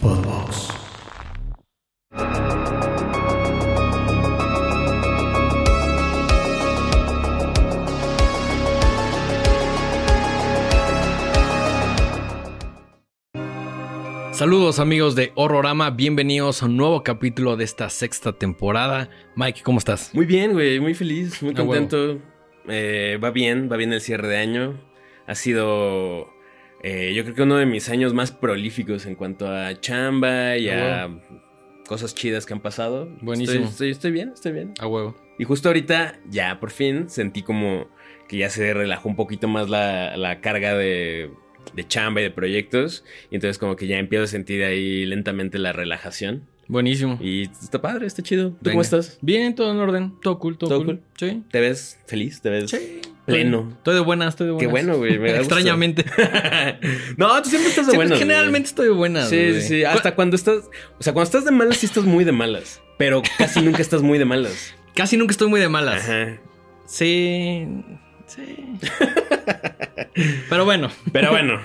Podbox. Saludos amigos de Horrorama, bienvenidos a un nuevo capítulo de esta sexta temporada. Mike, ¿cómo estás? Muy bien, güey, muy feliz, muy Ah, contento. Eh, va bien, va bien el cierre de año. Ha sido, eh, yo creo que uno de mis años más prolíficos en cuanto a chamba y Ah, a cosas chidas que han pasado. Buenísimo. Estoy, estoy- estoy bien, estoy bien. A huevo. Y justo ahorita, ya por fin, sentí como que ya se relajó un poquito más la, la carga de, de chamba y de proyectos. Y entonces como que ya empiezo a sentir ahí lentamente la relajación. Buenísimo. Y está padre, está chido. ¿Tú Venga. cómo estás? Bien, todo en orden, todo cool, todo, ¿Todo cool. Sí. ¿Te ves feliz? ¿Te ves Sí. Pleno? Estoy de buenas, estoy de buenas. Qué bueno, güey. me da gusto. Extrañamente. no, tú siempre estás de Siempre- buenas. generalmente estoy de buenas. güey. Sí, güey. sí, sí. Hasta cuando estás. O sea, cuando estás de malas, sí estás muy de malas. Pero casi nunca estás muy de malas. Casi nunca estoy muy de malas. Ajá. Sí. Sí. Pero bueno, Pero bueno.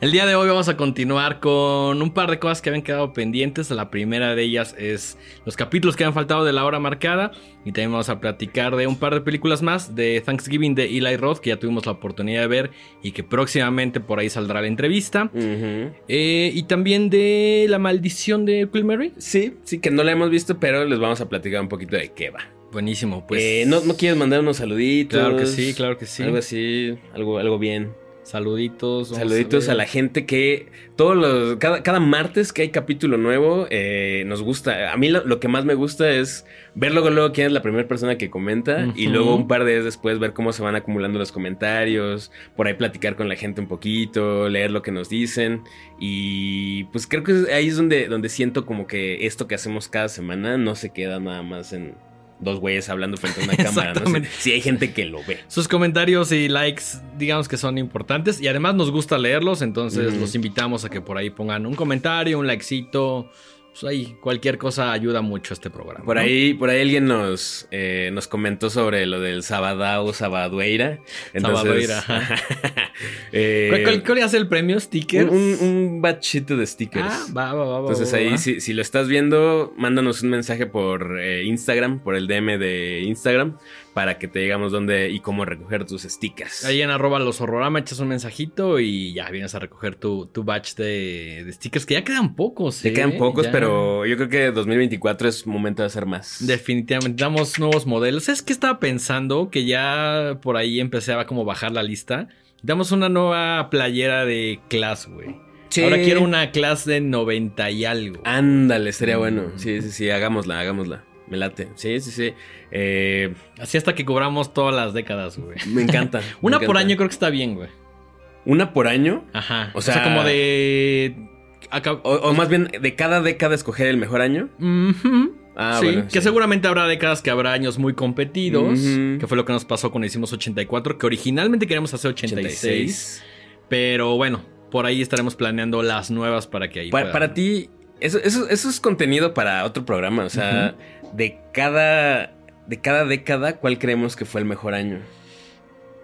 El día de hoy vamos a continuar con un par de cosas que habían quedado pendientes. La primera de ellas es los capítulos que han faltado de la hora marcada. Y también vamos a platicar de un par de películas más de Thanksgiving de Eli Roth, que ya tuvimos la oportunidad de ver y que próximamente por ahí saldrá la entrevista. Eh, y también de La maldición de Quill Mary. Sí, sí, que no la hemos visto, pero les vamos a platicar un poquito de qué va. Buenísimo, pues. Eh, ¿no, ¿No quieres mandar unos saluditos? Claro que sí, claro que sí. Algo así, algo, algo bien. Saluditos. Saluditos a, la gente que todos los cada, cada martes que hay capítulo nuevo eh, nos gusta. A mí lo, lo que más me gusta es ver luego luego quién es la primera persona que comenta y luego un par de días después ver cómo se van acumulando los comentarios, por ahí platicar con la gente un poquito, leer lo que nos dicen y pues creo que ahí es donde donde siento como que esto que hacemos cada semana no se queda nada más en dos güeyes hablando frente a una cámara, ¿no? Exactamente. Si hay gente que lo ve. Sus comentarios y likes, digamos que son importantes y además nos gusta leerlos, entonces los invitamos a que por ahí pongan un comentario, un likecito. Pues ahí, cualquier cosa ayuda mucho a este programa. Por ¿no? ahí, por ahí alguien nos, eh, nos comentó sobre lo del Sabadao Sabadueira. Sabadueira, ajá. eh, ¿Cuál, cuál, cuál es el premio? ¿Stickers? un, un, batchito de stickers. Ah, va, va, va, va, Entonces va, ahí, va. si, si lo estás viendo, mándanos un mensaje por eh, Instagram, por el DM de Instagram, para que te digamos dónde y cómo recoger tus stickers. Ahí en arroba los horrorama echas un mensajito y ya vienes a recoger tu, tu batch de, de stickers, que ya quedan pocos. ¿eh? quedan pocos, Ya. pero yo creo que 2024 es momento de hacer más. Definitivamente damos nuevos modelos. Es que estaba pensando que ya por ahí empecé a como bajar la lista. Damos una nueva playera de class, güey. Sí. Ahora quiero una class de 90 y algo. Ándale, sería bueno. Mm. Sí, sí, sí, hagámosla, hagámosla. Me late. Sí, sí, sí. Eh, Así hasta que cobramos todas las décadas, güey. Me encanta. me Una por encanta. año creo que está bien, güey. ¿Una por año? Ajá. O O sea, sea- como de... O, o más bien, de cada década escoger el mejor año. Ah, sí, bueno. que sí. seguramente habrá décadas que habrá años muy competidos, que fue lo que nos pasó cuando hicimos 84, que originalmente queríamos hacer 86. Pero bueno, por ahí estaremos planeando las nuevas para que ahí. Pa- puedan- para ti, eso, eso, eso es contenido para otro programa. O sea, de cada. De cada década, ¿cuál creemos que fue el mejor año?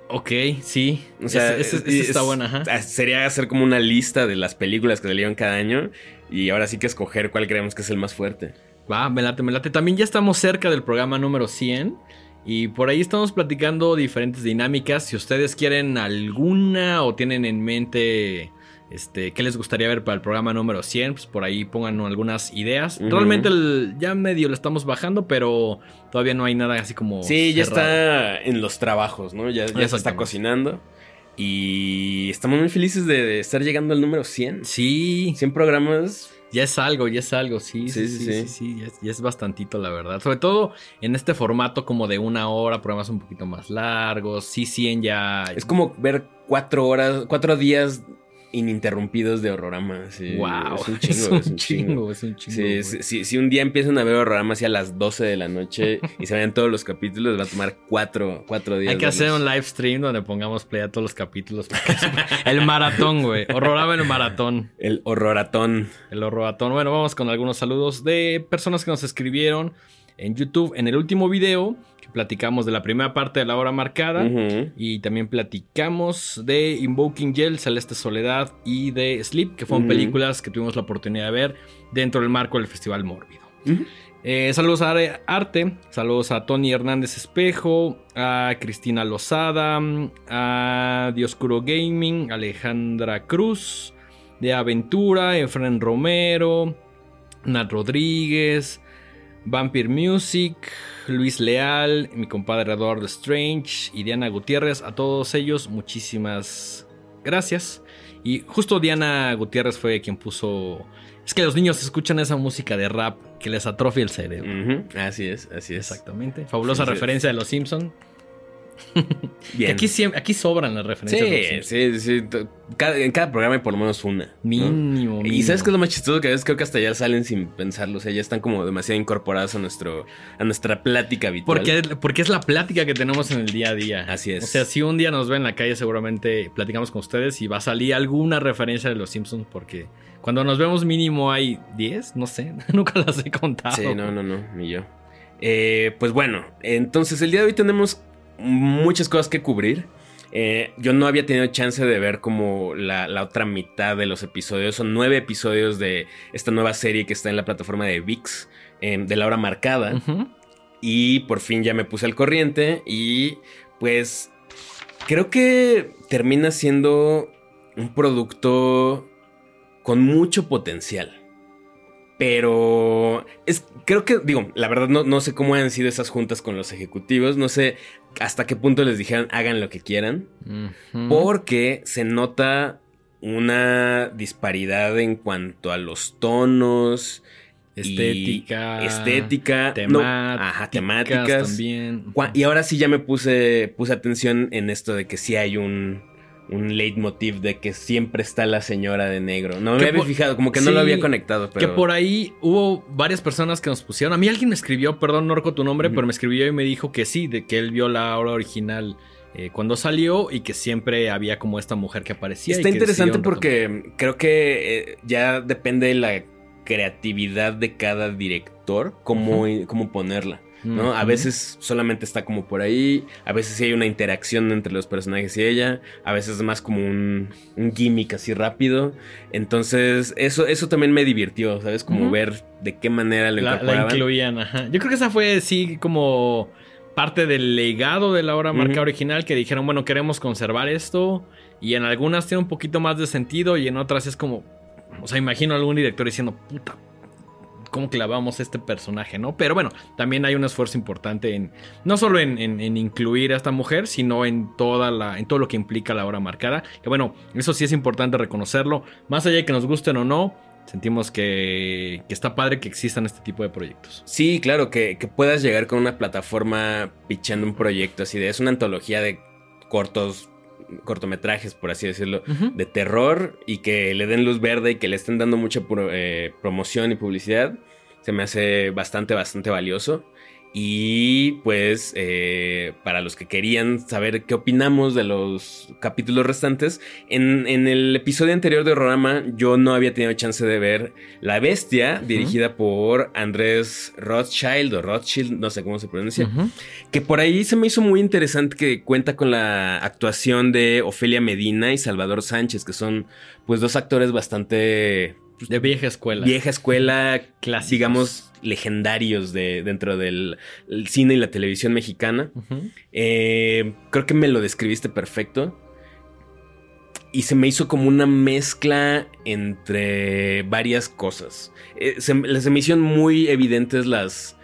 Ok, sí. O sea, es- está es- bueno, ajá. Sería hacer como una lista de las películas que salieron cada año. Y ahora sí que escoger cuál creemos que es el más fuerte. Va, me late, me late. También ya estamos cerca del programa número 100. Y por ahí estamos platicando diferentes dinámicas. Si ustedes quieren alguna o tienen en mente este, qué les gustaría ver para el programa número 100, pues por ahí pongan algunas ideas. Realmente el- ya medio lo estamos bajando, pero todavía no hay nada así como. Sí, ya está en los trabajos, ¿no? Ya, ya se está cocinando. Y estamos muy felices de, estar llegando al número 100. Sí, 100 programas. Ya es algo, ya es algo, sí, sí, sí, Sí, sí, sí, sí. sí, ya, es, ya es bastantito, la verdad. Sobre todo en este formato como de una hora, programas un poquito más largos, sí, 100 ya... Es como ver cuatro horas, cuatro días ininterrumpidos de horrorama. sí. wow, Es un chingo, es un chingo. es un chingo. Sí, si un día empiezan a ver horrorama hacia las 12 de la noche y se vayan todos los capítulos, va a tomar cuatro, cuatro días. Hay que hacer un live stream donde pongamos play a todos los capítulos. el maratón, güey. Horrorama el maratón. El horroratón. El horroratón. Bueno, vamos con algunos saludos de personas que nos escribieron. En YouTube. En el último video que platicamos de la primera parte de la hora marcada y también platicamos de Invoking Yell, Celeste Soledad y de Sleep, que fueron películas que tuvimos la oportunidad de ver dentro del marco del Festival Mórbido. Eh, saludos a Are- Arte, saludos a Tony Hernández Espejo, a Cristina Lozada, a Dioscuro Gaming, Alejandra Cruz, de Aventura, Efren Romero, Nat Rodríguez, Vampire Music, Luis Leal, mi compadre Eduardo Strange y Diana Gutiérrez. A todos ellos, muchísimas gracias. Y justo Diana Gutiérrez fue quien puso. Es que los niños escuchan esa música de rap que les atrofia el cerebro. Así es, así es. Exactamente. Fabulosa Sí, sí. referencia de los Simpson. Bien. Aquí, siem- aquí sobran las referencias. Sí, sí, sí. Cada- en cada programa hay por lo menos una. ¿no? Mínimo, Y sabes qué es lo más chistoso que a veces creo que hasta ya salen sin pensarlo, o sea, ya están como demasiado incorporadas a nuestro a nuestra plática habitual. Porque, porque es la plática que tenemos en el día a día. Así es. O sea, si un día nos ven en la calle, seguramente platicamos con ustedes y va a salir alguna referencia de los Simpsons. Porque cuando nos vemos, mínimo hay 10, no sé, nunca las he contado. Sí, no, no, no, ni yo. Eh, pues bueno, entonces el día de hoy tenemos muchas cosas que cubrir. Eh, yo no había tenido chance de ver como la, la otra mitad de los episodios. Son nueve episodios de esta nueva serie que está en la plataforma de VIX, eh, de la hora marcada. Y por fin ya me puse al corriente y pues creo que termina siendo un producto con mucho potencial. Pero es, creo que, digo, la verdad no, no sé cómo han sido esas juntas con los ejecutivos, no sé hasta qué punto les dijeron hagan lo que quieran, porque se nota una disparidad en cuanto a los tonos, Estética. estética, no, Temáticas. ajá, temáticas. también. Y ahora sí ya me puse, puse atención en esto de que sí hay un, un leitmotiv de que siempre está la señora de negro. No me había por- fijado, como que no lo había conectado, pero... Que por ahí hubo varias personas que nos pusieron. A mí alguien me escribió, perdón, no recuerdo tu nombre, pero me escribió y me dijo que sí, de que él vio la obra original eh, cuando salió y que siempre había como esta mujer que aparecía. y Está que interesante porque creo que eh, ya depende de la creatividad de cada director, cómo, cómo ponerla. ¿No? A veces solamente está como por ahí, a veces sí hay una interacción entre los personajes y ella, a veces es más como un, un gimmick así rápido. Entonces, eso, eso también me divirtió, ¿sabes? Como ver de qué manera lo la, la incluían, ajá. Yo creo que esa fue sí como parte del legado de la obra marca original que dijeron, bueno, queremos conservar esto y en algunas tiene un poquito más de sentido y en otras es como, o sea, imagino a algún director diciendo, puta, ¿cómo clavamos este personaje, no? Pero bueno, también hay un esfuerzo importante en, no solo en, incluir a esta mujer, sino en toda la, en todo lo que implica la obra marcada, que bueno, eso sí es importante reconocerlo, más allá de que nos gusten o no, sentimos que, que está padre que existan este tipo de proyectos. Sí, claro, que, que puedas llegar con una plataforma pichando un proyecto así de... Es una antología de cortos, cortometrajes, por así decirlo, de terror y que le den luz verde y que le estén dando mucha pro- eh, promoción y publicidad, se me hace bastante, bastante valioso. Y pues eh, para los que querían saber qué opinamos de los capítulos restantes, en, en el episodio anterior de Horrorama yo no había tenido chance de ver La Bestia, dirigida por Andrés Rothschild o Rothschild, no sé cómo se pronuncia. Que por ahí se me hizo muy interesante que cuenta con la actuación de Ofelia Medina y Salvador Sánchez, que son pues dos actores bastante De vieja escuela. vieja escuela, Clásicos. digamos, legendarios de, dentro del el cine y la televisión mexicana. Eh, creo que me lo describiste perfecto. Y se me hizo como una mezcla entre varias cosas. Eh, se, se me hicieron muy evidentes las,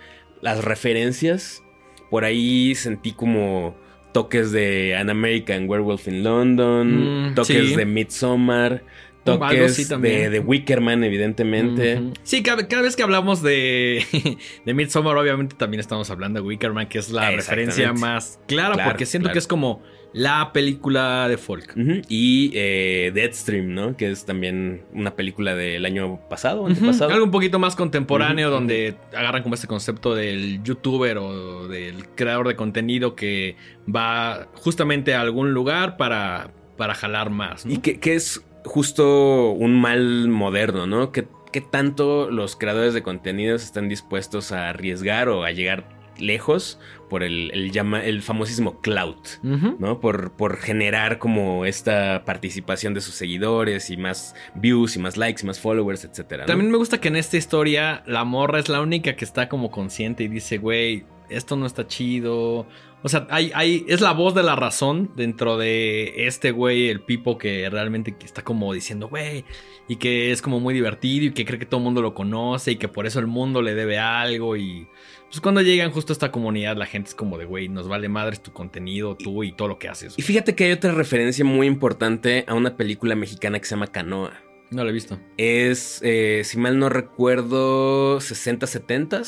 las referencias. Por ahí sentí como toques de An American Werewolf in London, Mm, toques sí. de Midsommar, toques así también. de, de Wickerman, evidentemente. Sí, cada, cada vez que hablamos de, de Midsommar, obviamente también estamos hablando de Wickerman, que es la referencia más clara, Claro, porque siento claro. que es como la película de folk. Y eh, Deadstream, ¿no? Que es también una película del año pasado, antepasado. Algo un poquito más contemporáneo, donde agarran como este concepto del youtuber o del creador de contenido que va justamente a algún lugar para, para jalar más. ¿no? Y que, que es justo un mal moderno, ¿no? Que, qué tanto los creadores de contenidos están dispuestos a arriesgar o a llegar lejos por el, el, llama, el famosísimo cloud, ¿no? Por, por generar como esta participación de sus seguidores y más views y más likes y más followers, etcétera. También me gusta que en esta historia la morra es la única que está como consciente y dice, güey, esto no está chido. O sea, hay, hay, es la voz de la razón dentro de este güey, el Pipo, que realmente está como diciendo, güey, y que es como muy divertido y que cree que todo el mundo lo conoce y que por eso el mundo le debe algo y pues cuando llegan justo a esta comunidad la gente es como de, güey, nos vale madres tu contenido, tú y todo lo que haces. Y fíjate que hay otra referencia muy importante a una película mexicana que se llama Canoa. No la he visto. Es, eh, si mal no recuerdo, 60, 70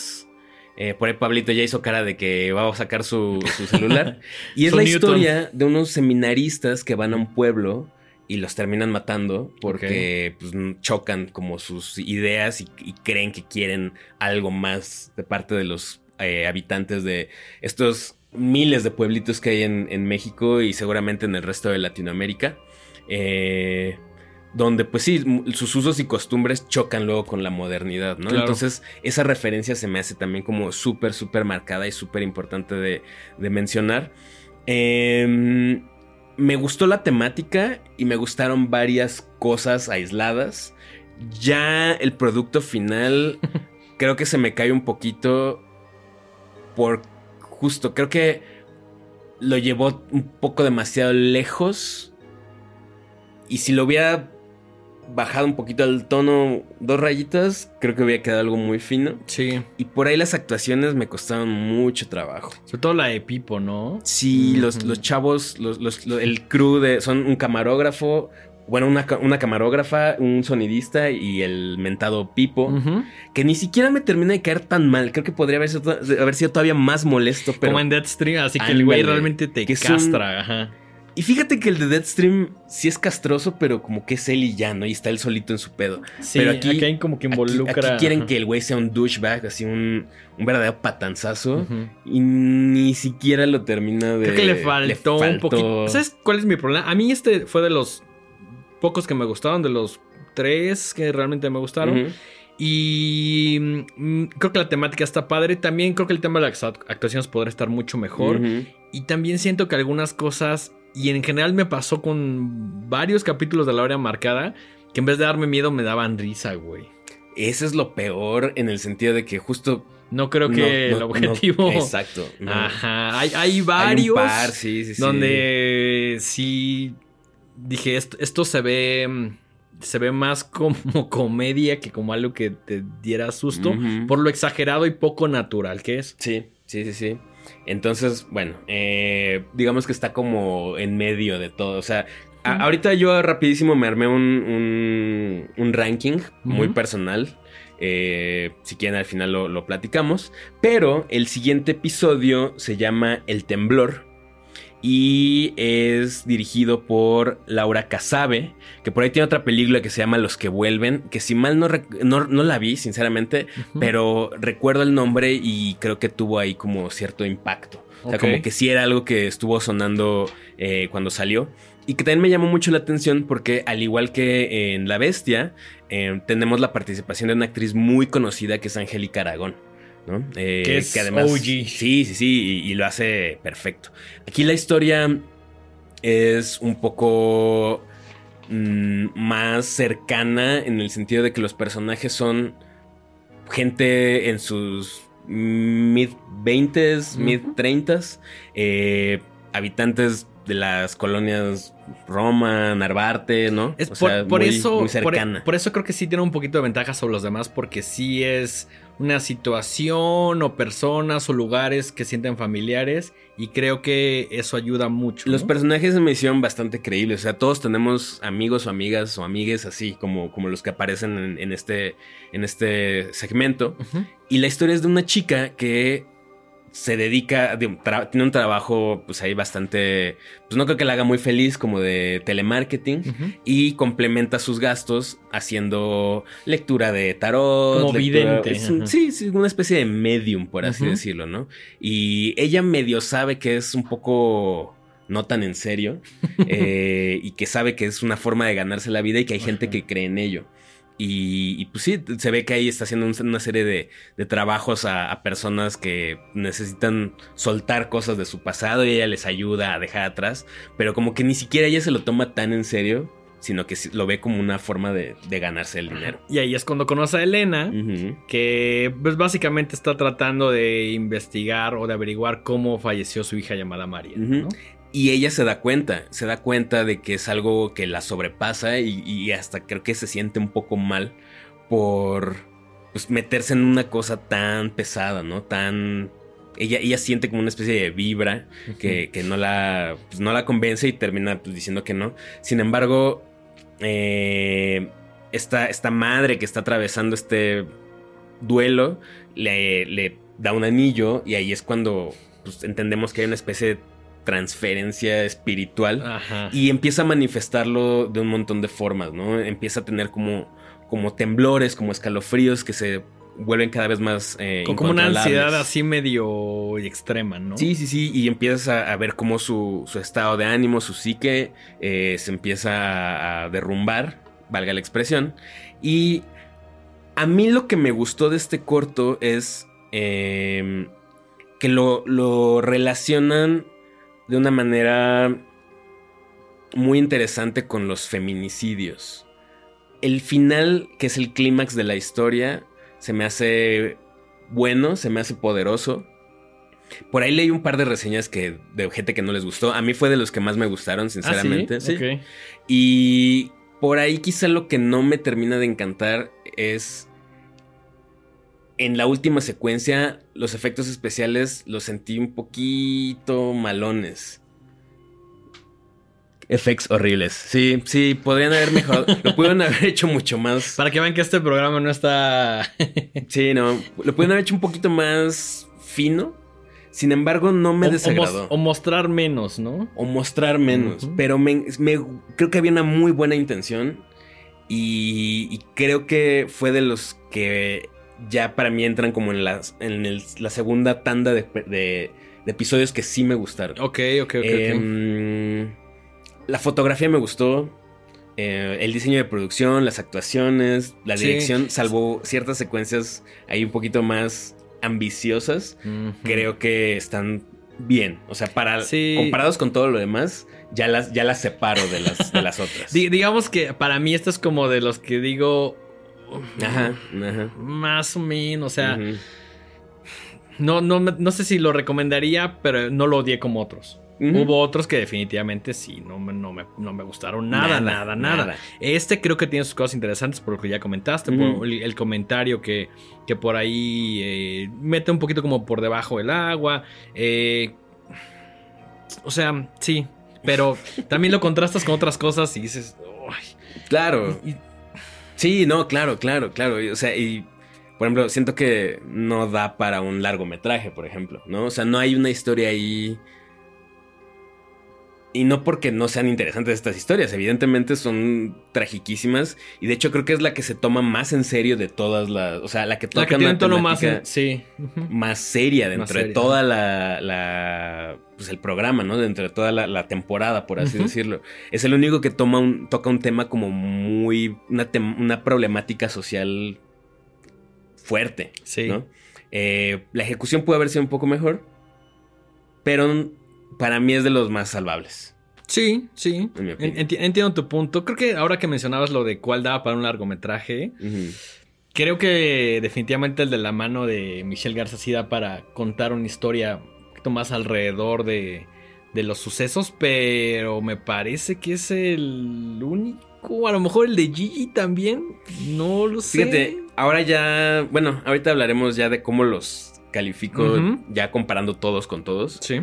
eh, por ahí Pablito ya hizo cara de que va a sacar su, celular. y es la historia de unos seminaristas que van a un pueblo y los terminan matando porque pues, chocan como sus ideas y, creen que quieren algo más de parte de los eh, habitantes de estos miles de pueblitos que hay en, México y seguramente en el resto de Latinoamérica. Eh, donde pues sí, sus usos y costumbres chocan luego con la modernidad, ¿no? Entonces esa referencia se me hace también como súper, súper marcada y súper importante de, de mencionar. Eh, me gustó la temática y me gustaron varias cosas aisladas. Ya el producto final creo que se me cae un poquito por justo, creo que lo llevó un poco demasiado lejos. Y si lo hubiera bajado un poquito el tono, dos rayitas, creo que hubiera quedado algo muy fino. Sí. Y por ahí las actuaciones me costaron mucho trabajo. Sobre todo la de Pipo, ¿no? Sí, los, los, chavos, los, el crew de. Son un camarógrafo. Bueno, una, una camarógrafa, un sonidista y el mentado Pipo, que ni siquiera me termina de caer tan mal. Creo que podría haber sido, haber sido todavía más molesto. Pero, Como en Deadstream, así que el güey realmente te castra. Ajá. Y fíjate que el de Deadstream sí es castroso, pero como que es él y ya, ¿no? Y está él solito en su pedo. Sí, pero aquí, hay como que involucra. Aquí, quieren que el güey sea un douchebag, así un, un verdadero patanzazo. Y ni siquiera lo termina de. Creo que le faltó, un poquito. ¿Sabes cuál es mi problema? A mí este fue de los pocos que me gustaron, de los tres que realmente me gustaron. Y mm, creo que la temática está padre. También creo que el tema de las actuaciones podrá estar mucho mejor. Y también siento que algunas cosas y en general me pasó con varios capítulos de la hora marcada que en vez de darme miedo me daban risa, güey. Eso es lo peor en el sentido de que justo no creo que el objetivo. exacto. Ajá. Hay, varios. sí, sí, donde sí. Dije, esto, se ve. Se ve más como comedia que como algo que te diera susto. Por lo exagerado y poco natural que es. Sí, sí, sí, sí. Entonces, bueno, eh, digamos que está como en medio de todo. O sea, ahorita yo rapidísimo me armé un, un, ranking muy personal. Eh, si quieren al final lo, lo, platicamos. Pero el siguiente episodio se llama El Temblor y es dirigido por Laura Casabe, que por ahí tiene otra película que se llama Los que vuelven, que si mal no, no, la vi, sinceramente, pero recuerdo el nombre y creo que tuvo ahí como cierto impacto. O sea, como que sí era algo que estuvo sonando eh, cuando salió. Y que también me llamó mucho la atención porque al igual que en La Bestia, eh, tenemos la participación de una actriz muy conocida que es Angélica Aragón. Eh, que es además, Sí, sí, sí, y, lo hace perfecto. Aquí la historia es un poco mm, más cercana en el sentido de que los personajes son gente en sus mid 20s, mid 30s, eh, habitantes de las colonias Roma, Narvarte, ¿no? Es por, eso, muy cercana. por, eso creo que sí tiene un poquito de ventaja sobre los demás, porque sí es una situación o personas o lugares que sienten familiares y creo que eso ayuda mucho. Los personajes me hicieron bastante creíbles, o sea, todos tenemos amigos o amigas o amigues así como, como los que aparecen en, este, en este segmento. Y la historia es de una chica que se dedica, tiene un trabajo pues ahí bastante, pues no creo que la haga muy feliz como de telemarketing y complementa sus gastos haciendo lectura de tarot. Como vidente. sí, sí, una especie de medium, por así decirlo, ¿no? Y ella medio sabe que es un poco no tan en serio eh, y que sabe que es una forma de ganarse la vida y que hay gente que cree en ello. Y, pues sí, se ve que ahí está haciendo una serie de, de trabajos a, a, personas que necesitan soltar cosas de su pasado y ella les ayuda a dejar atrás, pero como que ni siquiera ella se lo toma tan en serio sino que lo ve como una forma de, ganarse el dinero. Y ahí es cuando conoce a Elena, que pues básicamente está tratando de investigar o de averiguar cómo falleció su hija llamada María. Y ella se da cuenta, se da cuenta de que es algo que la sobrepasa y, hasta creo que se siente un poco mal por pues, meterse en una cosa tan pesada, ¿no? Tan ella, ella, siente como una especie de vibra que, no, la, pues, no la convence y termina pues, diciendo que no. Sin embargo, eh, esta, madre que está atravesando este duelo le, da un anillo y ahí es cuando pues, entendemos que hay una especie de transferencia espiritual y empieza a manifestarlo de un montón de formas, ¿no? Empieza a tener como, como temblores, como escalofríos que se vuelven cada vez más eh, como una ansiedad así medio extrema, ¿no? Sí, sí, sí, y empiezas a, ver cómo su, estado de ánimo, su psique, eh, se empieza a, derrumbar, valga la expresión. Y a mí lo que me gustó de este corto es em, que lo, lo relacionan de una manera muy interesante con los feminicidios. El final, que es el clímax de la historia, se me hace bueno, se me hace poderoso. Por ahí leí un par de reseñas que de gente que no les gustó. A mí fue de los que más me gustaron, ¿Ah, sinceramente. sí? Y por ahí quizá lo que no me termina de encantar es en la última secuencia los efectos especiales los sentí un poquito malones. Effects horribles. Sí, sí, podrían haber mejorado. lo pudieron haber hecho mucho más. Para que vean que este programa no está. sí, no. Lo pudieron haber hecho un poquito más fino. Sin embargo, no me desagradó. O, mostrar menos, ¿no? O mostrar menos. Pero me, creo que había una muy buena intención. Y, creo que fue de los que ya para mí entran como en, las, en la segunda tanda de, episodios que sí me gustaron. Ok, ok, ok. okay. Em, la fotografía me gustó. Eh, el diseño de producción, las actuaciones, la dirección, salvo ciertas secuencias ahí un poquito más ambiciosas, creo que están bien. O sea, para, comparados con todo lo demás, ya las, ya las separo de las, de las otras. digamos que para mí esto es como de los que digo. Ajá, ajá. Más o menos, o sea. no, no, no sé si lo recomendaría, pero no lo odié como otros. Hubo otros que definitivamente sí, no, no, me, no me gustaron nada nada, nada, Este creo que tiene sus cosas interesantes por lo que ya comentaste, por el, comentario que, que, por ahí eh, mete un poquito como por debajo del agua. Eh, o sea, sí, pero también lo contrastas con otras cosas y dices, claro. Sí, no, claro, claro, claro. O sea, y por ejemplo, siento que no da para un largometraje, por ejemplo, ¿no? O sea, no hay una historia ahí y no porque no sean interesantes estas historias, evidentemente son tragiquísimas. Y de hecho creo que es la que se toma más en serio de todas las... O sea, la que toca la tono más, sí. más seria dentro de toda la, Pues el programa, ¿no? Dentro de toda la, temporada, por así decirlo. Es el único que toma un, toca un tema como muy... Una, una problemática social fuerte. Sí. ¿no? Eh, la ejecución puede haber sido un poco mejor. Pero para mí es de los más salvables. Sí, sí. entiendo tu punto. Creo que ahora que mencionabas lo de cuál daba para un largometraje, creo que definitivamente el de la mano de Michelle Garza sí da para contar una historia un poquito más alrededor de, de los sucesos, pero me parece que es el único. A lo mejor el de Gigi también. No lo sé. Fíjate, ahora ya. Bueno, ahorita hablaremos ya de cómo los califico, ya comparando todos con todos. Sí.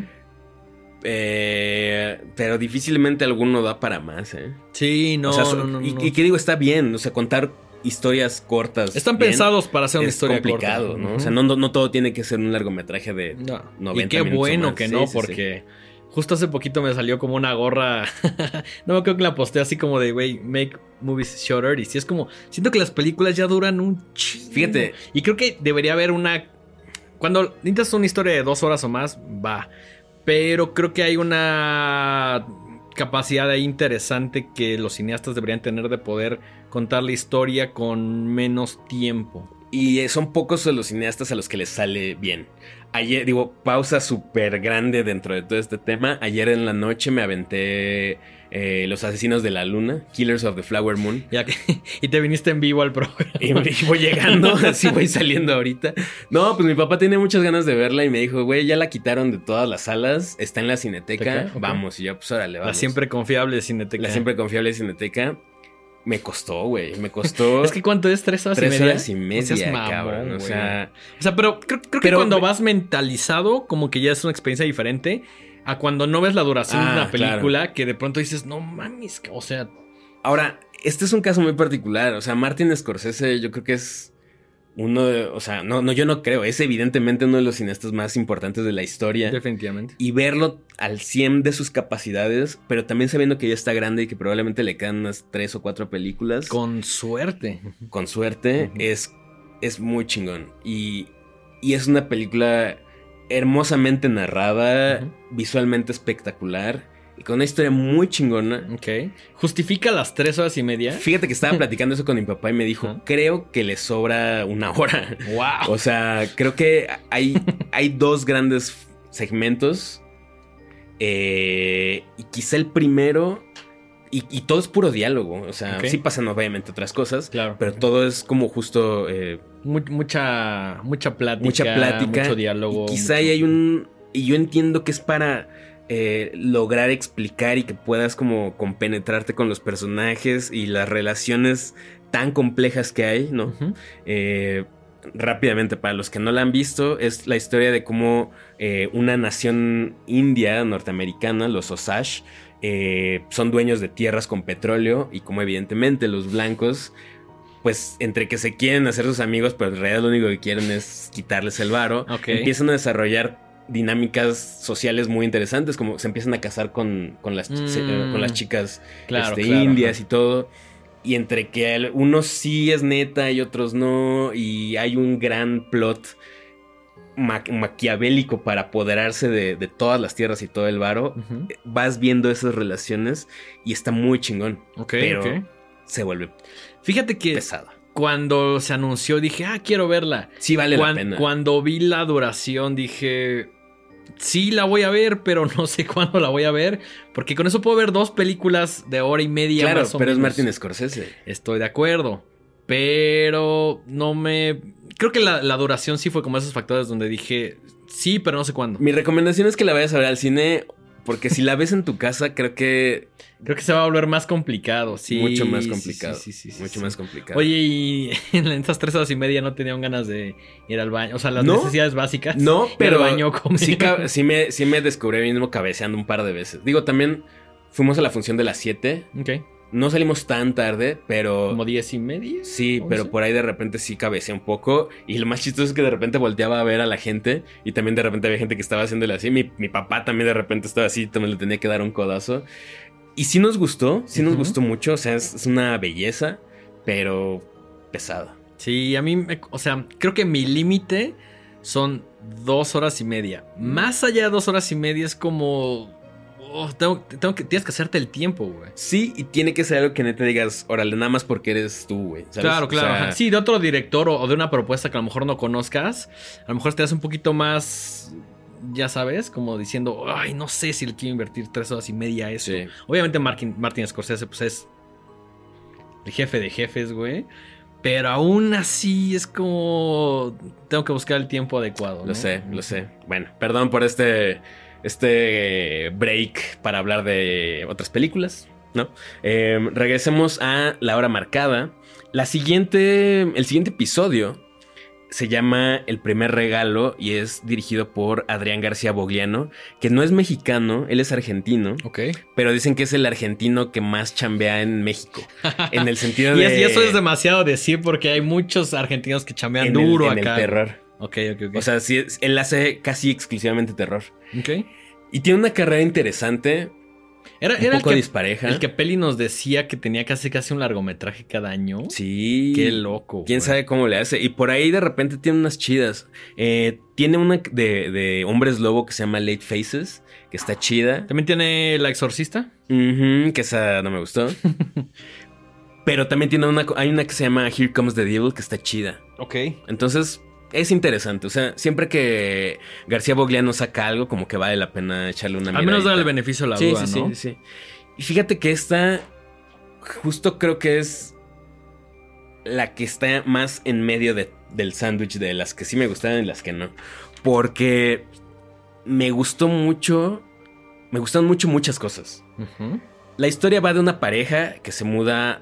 Eh, pero difícilmente alguno da para más, ¿eh? Sí, no, y, que digo, está bien, o sea, contar historias cortas. Están pensados para hacer una historia complicado, ¿no? O sea, no, todo tiene que ser un largometraje de no. 90 Y qué bueno que no, porque justo hace poquito me salió como una gorra. no me creo que la posté así como de, güey, make movies shorter. Y si es como, siento que las películas ya duran un chingo. Fíjate. Y creo que debería haber una. Cuando necesitas una historia de dos horas o más, va. Pero creo que hay una capacidad ahí interesante que los cineastas deberían tener de poder contar la historia con menos tiempo. Y son pocos los cineastas a los que les sale bien. Ayer, digo, pausa súper grande dentro de todo este tema. Ayer en la noche me aventé eh, Los Asesinos de la Luna, Killers of the Flower Moon. y te viniste en vivo al programa. Y voy llegando, así voy saliendo ahorita. No, pues mi papá tiene muchas ganas de verla y me dijo, güey, ya la quitaron de todas las salas, está en la Cineteca, vamos. Y yo, pues órale, vamos. La siempre confiable Cineteca. La siempre confiable Cineteca. Me costó, güey. Me costó. es que ¿cuánto es? ¿Tres horas y media? horas y media, cabrón. O sea, o sea, pero creo, que cuando vas mentalizado, como que ya es una experiencia diferente a cuando no ves la duración de una ah, película, que de pronto dices, no mames, o sea. Ahora, este es un caso muy particular. O sea, Martin Scorsese, yo creo que es uno de, o sea, no, no, yo no creo, es evidentemente uno de los cineastas más importantes de la historia. Definitivamente. Y verlo al 100 de sus capacidades, pero también sabiendo que ya está grande y que probablemente le quedan unas tres o cuatro películas. Con suerte. Con suerte, es, es muy chingón. Y, y es una película hermosamente narrada, visualmente espectacular y con una historia muy chingona. Ok. ¿Justifica las tres horas y media? Fíjate que estaba platicando eso con mi papá y me dijo, creo que le sobra una hora. Wow. O sea, creo que hay, hay dos grandes segmentos. Eh, y quizá el primero... Y, todo es puro diálogo. O sea, sí pasan obviamente otras cosas. Claro. Pero todo es como justo... Eh, mucha, mucha plática. Mucha plática. Mucho diálogo. quizá hay un... Y yo entiendo que es para eh, lograr explicar y que puedas como compenetrarte con los personajes y las relaciones tan complejas que hay, ¿no? Eh, rápidamente, para los que no la han visto, es la historia de cómo eh, una nación india norteamericana, los Osage, son dueños de tierras con petróleo y como evidentemente los blancos pues entre que se quieren hacer sus amigos, pero en realidad lo único que quieren es quitarles el varo, empiezan a desarrollar dinámicas sociales muy interesantes, como se empiezan a casar con, con, las, eh, con las mm. chicas este, indias y todo. Y entre que unos sí es neta y otros no, y hay un gran plot maquiavélico para apoderarse de, todas las tierras y todo el varo, vas viendo esas relaciones y está muy chingón. pero se vuelve Fíjate que pesada cuando se anunció dije, ah, quiero verla. Sí, vale la pena. Cuando vi la duración dije, sí la voy a ver, pero no sé cuándo la voy a ver. Porque con eso puedo ver dos películas de hora y media. Claro, pero es Martin Scorsese. Estoy de acuerdo. Pero no me. Creo que la, la, duración sí fue como esos factores donde dije sí, pero no sé cuándo. Mi recomendación es que la vayas a ver al cine porque si la ves en tu casa, creo que. Creo que se va a volver más complicado, sí. Mucho más complicado. Sí, sí, sí. mucho más complicado. Oye, y en estas tres horas y media no tenían ganas de ir al baño. O sea, las necesidades básicas. No, pero. baño, sí, sí, me, sí me descubrí mismo cabeceando un par de veces. Digo, también fuimos a la función de las 7. Ok. No salimos tan tarde, pero. ¿Como diez y media? Sí, pero por ahí de repente sí cabecé un poco. Y lo más chistoso es que de repente volteaba a ver a la gente. Y también de repente había gente que estaba haciéndole así. Mi, papá también de repente estaba así, también le tenía que dar un codazo. Y sí nos gustó, sí nos gustó mucho. O sea, es, una belleza, pero pesada. Sí, a mí, o sea, creo que mi límite son dos horas y media. Más allá de dos horas y media es como Oh, tengo, que, tienes que hacerte el tiempo, güey. Sí, y tiene que ser algo que no te digas, órale, nada más porque eres tú, güey. Claro, claro. sí, de otro director o, de una propuesta que a lo mejor no conozcas, a lo mejor te das un poquito más, ya sabes, como diciendo, ay, no sé si le quiero invertir tres horas y media a eso. Obviamente Martin, Martin Scorsese, pues es el jefe de jefes, güey. Pero aún así es como. Tengo que buscar el tiempo adecuado. Lo sé, lo sé. Bueno, perdón por este este break para hablar de otras películas, ¿no? Em, regresemos a la hora marcada. La siguiente, el siguiente episodio se llama El primer regalo y es dirigido por Adrián García Bogliano, que no es mexicano, él es argentino. Ok. Pero dicen que es el argentino que más chambea en México. en el sentido de. Y eso es demasiado decir porque hay muchos argentinos que chambean duro en acá. El terror. Ok, ok, ok. O sea, él hace casi exclusivamente terror. Ok. Y tiene una carrera interesante. Era, un era el, poco que, dispareja. el que Peli nos decía que tenía casi casi un largometraje cada año. Sí. Qué loco. Quién güey. sabe cómo le hace. Y por ahí de repente tiene unas chidas. Eh, tiene una de, de hombres lobo que se llama Late Faces, que está chida. También tiene La Exorcista. Ujú, que esa no me gustó. Pero también tiene una, hay una que se llama Here Comes the Devil, que está chida. Ok. Entonces, es interesante. O sea, siempre que García Bogliano saca algo, como que vale la pena echarle una Al menos miradita. da el beneficio de la sí, duda, sí, ¿no? sí, sí. Y fíjate que esta, justo creo que es la que está más en medio de- del sándwich de las que sí me gustaban y las que no. Porque me gustó mucho, me gustan mucho muchas cosas. La historia va de una pareja que se muda,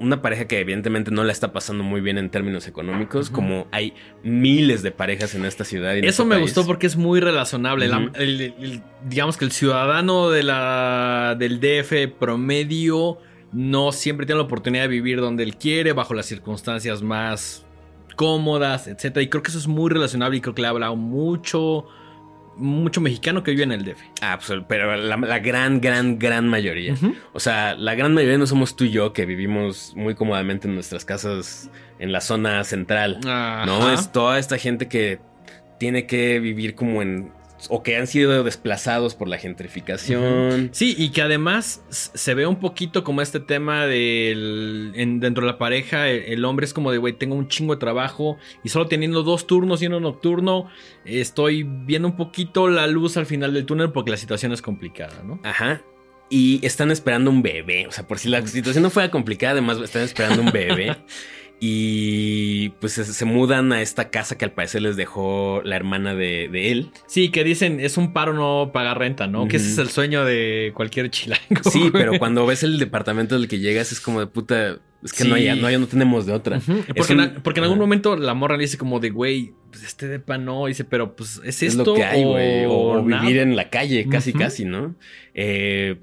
una pareja que evidentemente no la está pasando muy bien en términos económicos, como hay miles de parejas en esta ciudad. y en Eso este me país. gustó porque es muy relacionable. La- Ujú. el- el- digamos que el ciudadano de la, del DF promedio no siempre tiene la oportunidad de vivir donde él quiere, bajo las circunstancias más cómodas, etcétera. Y creo que eso es muy relacionable y creo que le ha hablado mucho, mucho mexicano que vive en el DF. Absol- pero la, la gran, gran, gran mayoría. O sea, la gran mayoría no somos tú y yo que vivimos muy cómodamente en nuestras casas en la zona central. No, es toda esta gente que tiene que vivir como en... o que han sido desplazados por la gentrificación. Sí, y que además se ve un poquito como este tema del. en- dentro de la pareja, el, el hombre es como de, güey, tengo un chingo de trabajo y solo teniendo dos turnos y uno nocturno, estoy viendo un poquito la luz al final del túnel porque la situación es complicada, ¿no? Ajá. Y están esperando un bebé. O sea, por si la situación no fuera complicada, además están esperando un bebé. y pues se, se mudan a esta casa que al parecer les dejó la hermana de, de él. Sí, que dicen, es un paro no pagar renta, ¿no? Que ese es el sueño de cualquier chilango. Sí, pero cuando ves el departamento del que llegas es como de puta. Es que Sí. no, hay, no, hay- no tenemos de otra. Porque, un- en, porque en algún momento la morra le dice como de, güey, pues este depa no. Dice, pero pues es Es esto. lo que hay, güey. O, o nada. vivir en la calle, casi, casi, ¿no? Eh,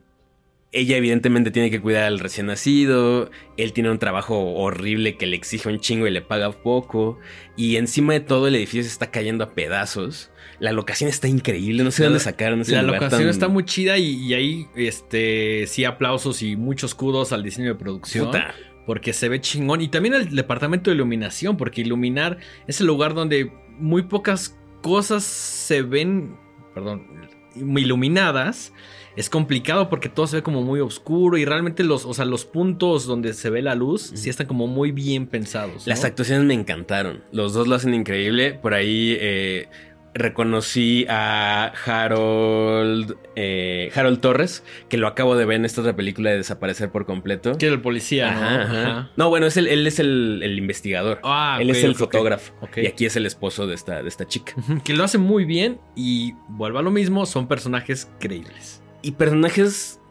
ella evidentemente tiene que cuidar al recién nacido. Él tiene un trabajo horrible que le exige un chingo y le paga poco. Y encima de todo el edificio se está cayendo a pedazos. La locación está increíble. No sé La- dónde sacaron ese La lugar locación tan- está muy chida y, y ahí, este, sí, aplausos y muchos kudos al diseño de producción. Puta. Porque se ve chingón. Y también el departamento de iluminación, porque iluminar es el lugar donde muy pocas cosas se ven, perdón, iluminadas. Es complicado porque todo se ve como muy oscuro y realmente los, o sea, los puntos donde se ve la luz sí están como muy bien pensados. ¿no? Las actuaciones me encantaron. Los dos lo hacen increíble. Por ahí eh, reconocí a Harold, eh, Harold Torres, que lo acabo de ver en esta otra película de Desaparecer por completo. Que el policía, ¿no? Ajá, ajá. Ajá. No, bueno, es el- él es el, el investigador. Ah, él es el fotógrafo. Ok. Y aquí es el esposo de esta, de esta chica. Que lo hace muy bien y vuelvo a lo mismo, son personajes creíbles. Y personajes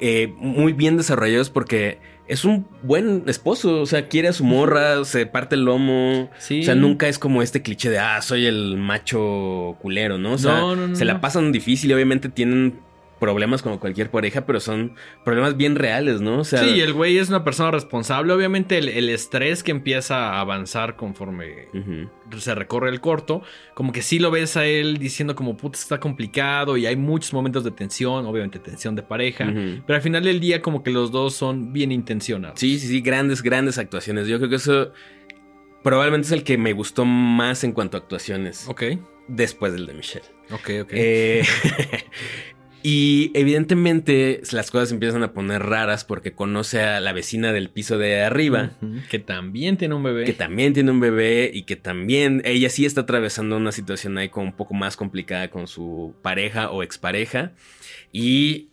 eh, muy bien desarrollados porque es un buen esposo. O sea, quiere a su morra, se parte el lomo. Sí. O sea, nunca es como este cliché de, ah, soy el macho culero, ¿no? O sea, No, no, no, se la pasan difícil y obviamente tienen problemas como cualquier pareja, pero son problemas bien reales, ¿no? O sea, Sí, el güey es una persona responsable. Obviamente el, el estrés que empieza a avanzar conforme se recorre el corto, como que sí lo ves a él diciendo como puta está complicado y hay muchos momentos de tensión, obviamente tensión de pareja, pero al final del día como que los dos son bien intencionados. Sí, sí, sí, grandes, grandes actuaciones. Yo creo que eso probablemente es el que me gustó más en cuanto a actuaciones. Ok, Después del de Michelle. ok, ok. Eh, y evidentemente las cosas empiezan a poner raras porque conoce a la vecina del piso de arriba. Que también tiene un bebé. Que también tiene un bebé y que también ella sí está atravesando una situación ahí como un poco más complicada con su pareja o expareja. Y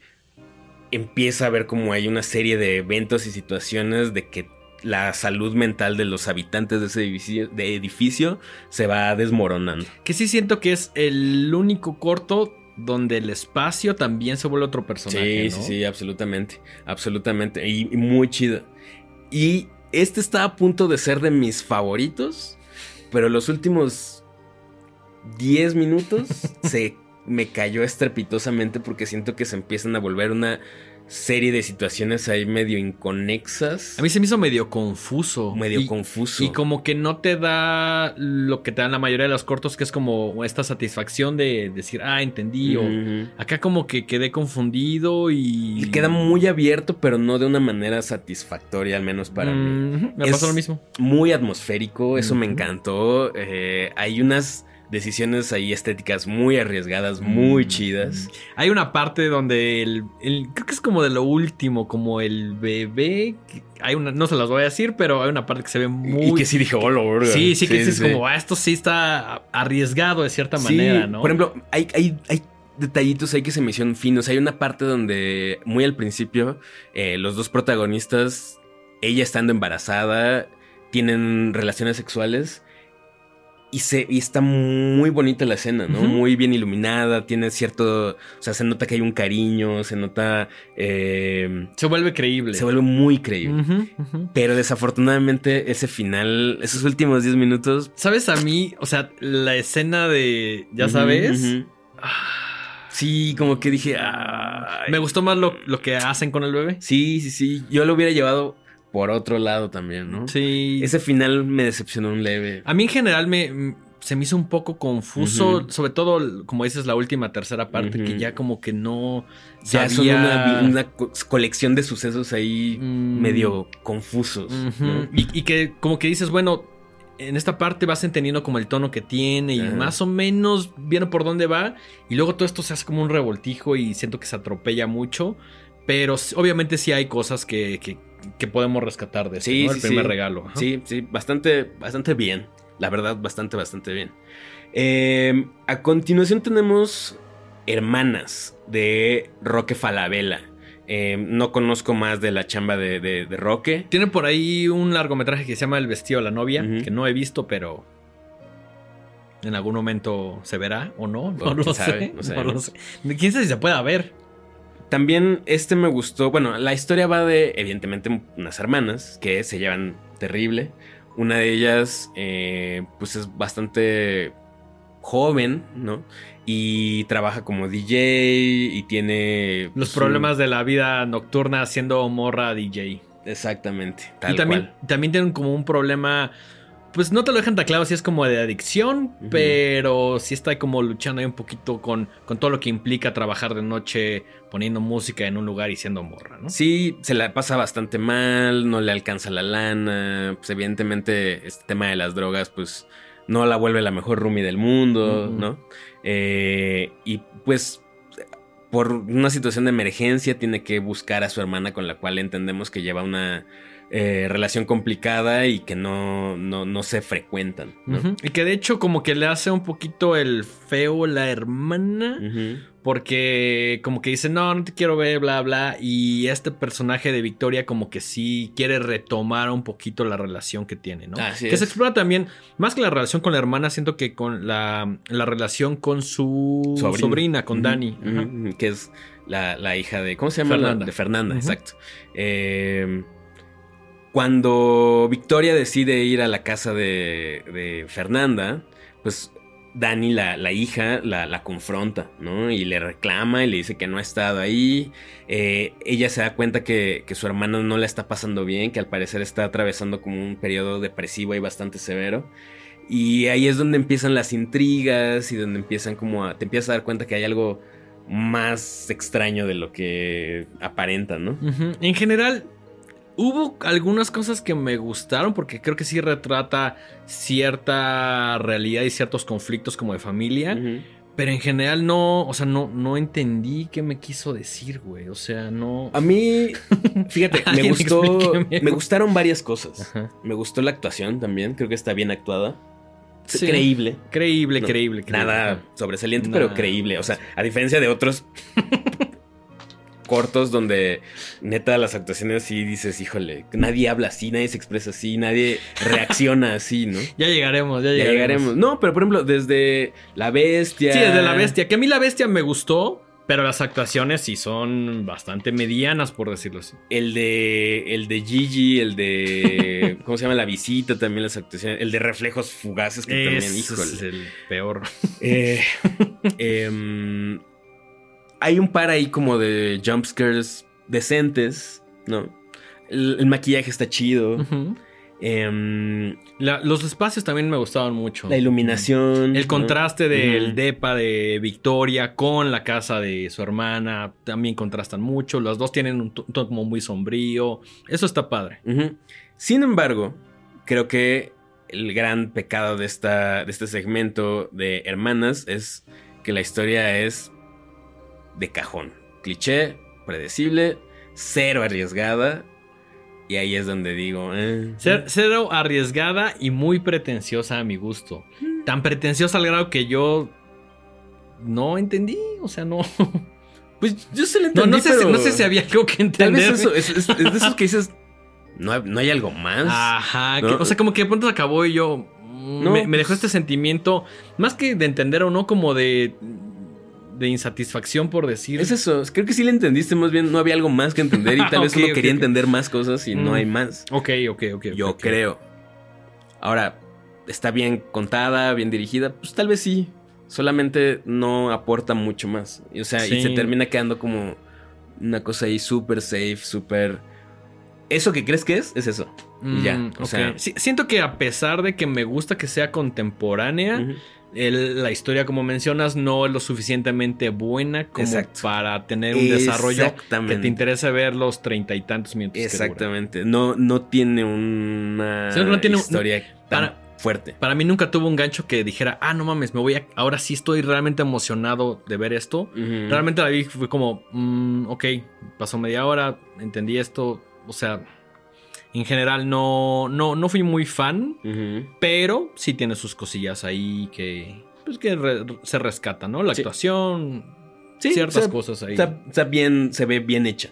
empieza a ver como hay una serie de eventos y situaciones de que la salud mental de los habitantes de ese edificio, de edificio se va desmoronando. Que sí siento que es el único corto donde el espacio también se vuelve otro personaje. Sí, ¿no? sí, sí, absolutamente. Absolutamente. Y, y muy chido. Y este está a punto de ser de mis favoritos, pero los últimos 10 minutos se me cayó estrepitosamente porque siento que se empiezan a volver una serie de situaciones ahí medio inconexas. A mí se me hizo medio confuso. Medio Y- confuso. Y como que no te da lo que te dan la mayoría de los cortos, que es como esta satisfacción de decir, ah, entendí. O acá como que quedé confundido y. Y queda muy abierto, pero no de una manera satisfactoria, al menos para mí. Ujú, Me Es- pasó lo mismo. Muy atmosférico, eso me encantó. Eh, hay unas decisiones ahí estéticas muy arriesgadas, muy Mm. chidas. Hay una parte donde el, el- Creo que es como de lo último, como el bebé. Hay una. No se las voy a decir, pero hay una parte que se ve muy. y que sí dije, hola, verga". Sí, sí, que dices sí. como, ah, esto sí está arriesgado de cierta Sí, manera, ¿no? Por ejemplo, hay, hay, hay detallitos ahí que se me hicieron finos. Hay una parte donde, muy al principio, eh, los dos protagonistas, ella estando embarazada, tienen relaciones sexuales. Y, se, y está muy bonita la escena, ¿no? Muy bien iluminada, tiene cierto... O sea, se nota que hay un cariño, se nota... eh, se vuelve creíble. se vuelve muy creíble. Pero desafortunadamente ese final, esos últimos 10 minutos... ¿Sabes a mí? O sea, la escena de. Ya sabes. Ah, Sí, como que dije... "Ay". me gustó más lo, lo que hacen con el bebé. Sí, sí, sí. Yo lo hubiera llevado por otro lado también, ¿no? Sí. Ese final me decepcionó un leve. A mí en general me. Se me hizo un poco confuso, sobre todo, como dices, la última tercera parte, que ya como que no Ya son sabía- una, vi- una co- colección de sucesos ahí Mm. medio confusos. Y, y que como que dices, bueno, en esta parte vas entendiendo como el tono que tiene y más o menos viendo por dónde va. Y luego todo esto se hace como un revoltijo y siento que se atropella mucho. Pero obviamente sí hay cosas que, que- que podemos rescatar de este, Sí, ¿no? sí, El primer sí. regalo. Ajá. Sí, sí, bastante, bastante bien. La verdad, bastante, bastante bien. Eh, a continuación tenemos Hermanas de Roque Falabella. Eh, no conozco más de la chamba de, de- de Roque. Tiene por ahí un largometraje que se llama El vestido de la novia, que no he visto, pero en algún momento se verá o no. No lo sé. sabe, no no lo sé. Quién sabe si se pueda ver. También este me gustó. Bueno, la historia va de, evidentemente, unas hermanas que se llevan terrible. Una de ellas, eh, pues es bastante joven, ¿no? Y trabaja como DJ y tiene... Los pues, problemas de la vida nocturna siendo morra DJ. Exactamente. Tal y también, cual. también tienen como un problema. Pues no te lo dejan tan claro si es como de adicción, pero sí está como luchando ahí un poquito con, con todo lo que implica trabajar de noche poniendo música en un lugar y siendo morra, ¿no? Sí, se la pasa bastante mal, no le alcanza la lana. Pues evidentemente este tema de las drogas, pues no la vuelve la mejor roomie del mundo. ¿no? Eh, y pues por una situación de emergencia tiene que buscar a su hermana con la cual entendemos que lleva una eh, relación complicada y que no, no, no se frecuentan. Y que de hecho como que le hace un poquito el feo la hermana. Porque como que dice, no, no te quiero ver, bla, bla. Y este personaje de Victoria como que sí quiere retomar un poquito la relación que tiene, ¿no? Así que se explora también, más que la relación con la hermana, siento que con la, la relación con su Sobrina. sobrina, con Dani. Que es la, la hija de. ¿Cómo se llama? La- de Fernanda, exacto. Eh, cuando Victoria decide ir a la casa de, Fernanda, pues Dani, la, hija, la, confronta, ¿no? Y le reclama y le dice que no ha estado ahí. Eh, ella se da cuenta que, su hermana no la está pasando bien, que al parecer está atravesando como un periodo depresivo y bastante severo. Y ahí es donde empiezan las intrigas y donde empiezan como. Te empiezas a dar cuenta que hay algo más extraño de lo que aparenta, ¿no? En general, hubo algunas cosas que me gustaron porque creo que sí retrata cierta realidad y ciertos conflictos como de familia. Pero en general no, o sea, no, no entendí qué me quiso decir, güey. O sea, no. A mí, fíjate, me gustó... Me gustaron varias cosas. Ajá. Me gustó la actuación también, creo que está bien actuada. Sí. Creíble. Creíble, No, creíble, creíble. Nada sobresaliente, Nada. pero creíble. O sea, a diferencia de otros cortos donde neta las actuaciones sí dices, híjole, nadie habla así, nadie se expresa así, nadie reacciona así, ¿no? Ya llegaremos, ya Ya llegaremos. llegaremos. No, pero por ejemplo, desde La Bestia. Sí, desde la bestia. Que a mí la bestia me gustó, pero las actuaciones sí son bastante medianas, por decirlo así. El de. El de Gigi, el de. ¿Cómo se llama? La visita también, las actuaciones. El de reflejos fugaces que también, Ese híjole. es el peor. Eh, em, hay un par ahí como de jumpscares decentes, ¿no? El, el maquillaje está chido. Em, La- los espacios también me gustaban mucho. la iluminación. El ¿no? contraste del depa de Victoria con la casa de su hermana también contrastan mucho. Los dos tienen un to- tono como muy sombrío. Eso está padre. Sin embargo, creo que el gran pecado de, esta, de este segmento de hermanas es que la historia es de cajón. Cliché, predecible, cero arriesgada. Y ahí es donde digo... eh, Ser- cero arriesgada y muy pretenciosa a mi gusto. Mm. Tan pretenciosa al grado que yo no entendí. O sea, no. Pues yo se lo No, entendí, no, sé, si, pero no sé si había algo que Tal vez entender. eso, es, es- es de esos que dices... No, hay- no hay algo más. Ajá, ¿no? que- o sea, como que de pronto se acabó y yo. mm, No, me, me dejó este sentimiento, más que de entender o no, como de. De insatisfacción por decir. Es eso, creo que sí le entendiste, más bien no había algo más que entender y tal vez uno ok, quería entender más cosas y no Mm. hay más. Ok, ok, ok. Yo creo. Ahora, ¿está bien contada, bien dirigida? Pues tal vez sí. Solamente no aporta mucho más. O sea, y se termina quedando como una cosa ahí súper safe, súper... ¿Eso que crees que es? Es eso. Y ya, Mm, o sea- Sí, siento que a pesar de que me gusta que sea contemporánea. El- la historia, como mencionas, no es lo suficientemente buena como Exacto. para tener un desarrollo que te interese ver los treinta y tantos minutos. que. Exactamente. No, no tiene una Sí, no tiene un- historia tan para- fuerte. Para mí nunca tuvo un gancho que dijera, ah, no mames, me voy a. Ahora sí estoy realmente emocionado de ver esto. Realmente la vi fue como, mm, ok, pasó media hora, entendí esto. O sea, en general no, no, no fui muy fan, pero sí tiene sus cosillas ahí que, pues, que re- se rescatan, ¿no? La Sí. actuación, Sí, ciertas cosas ahí. Está, está bien, se ve bien hecha.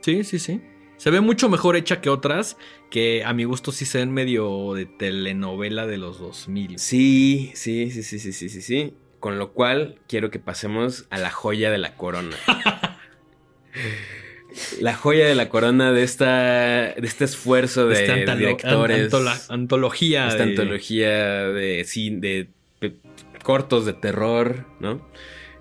Sí, sí, sí. Se ve mucho mejor hecha que otras que a mi gusto sí se ven medio de telenovela de los 2000. Sí, sí, sí, sí, sí, sí, sí, sí. Con lo cual quiero que pasemos a la joya de la corona. la joya de la corona de esta, de este esfuerzo de Esta antolo- directores. an- antola- antología. esta de- antología de cine, de pe- cortos de terror, ¿no?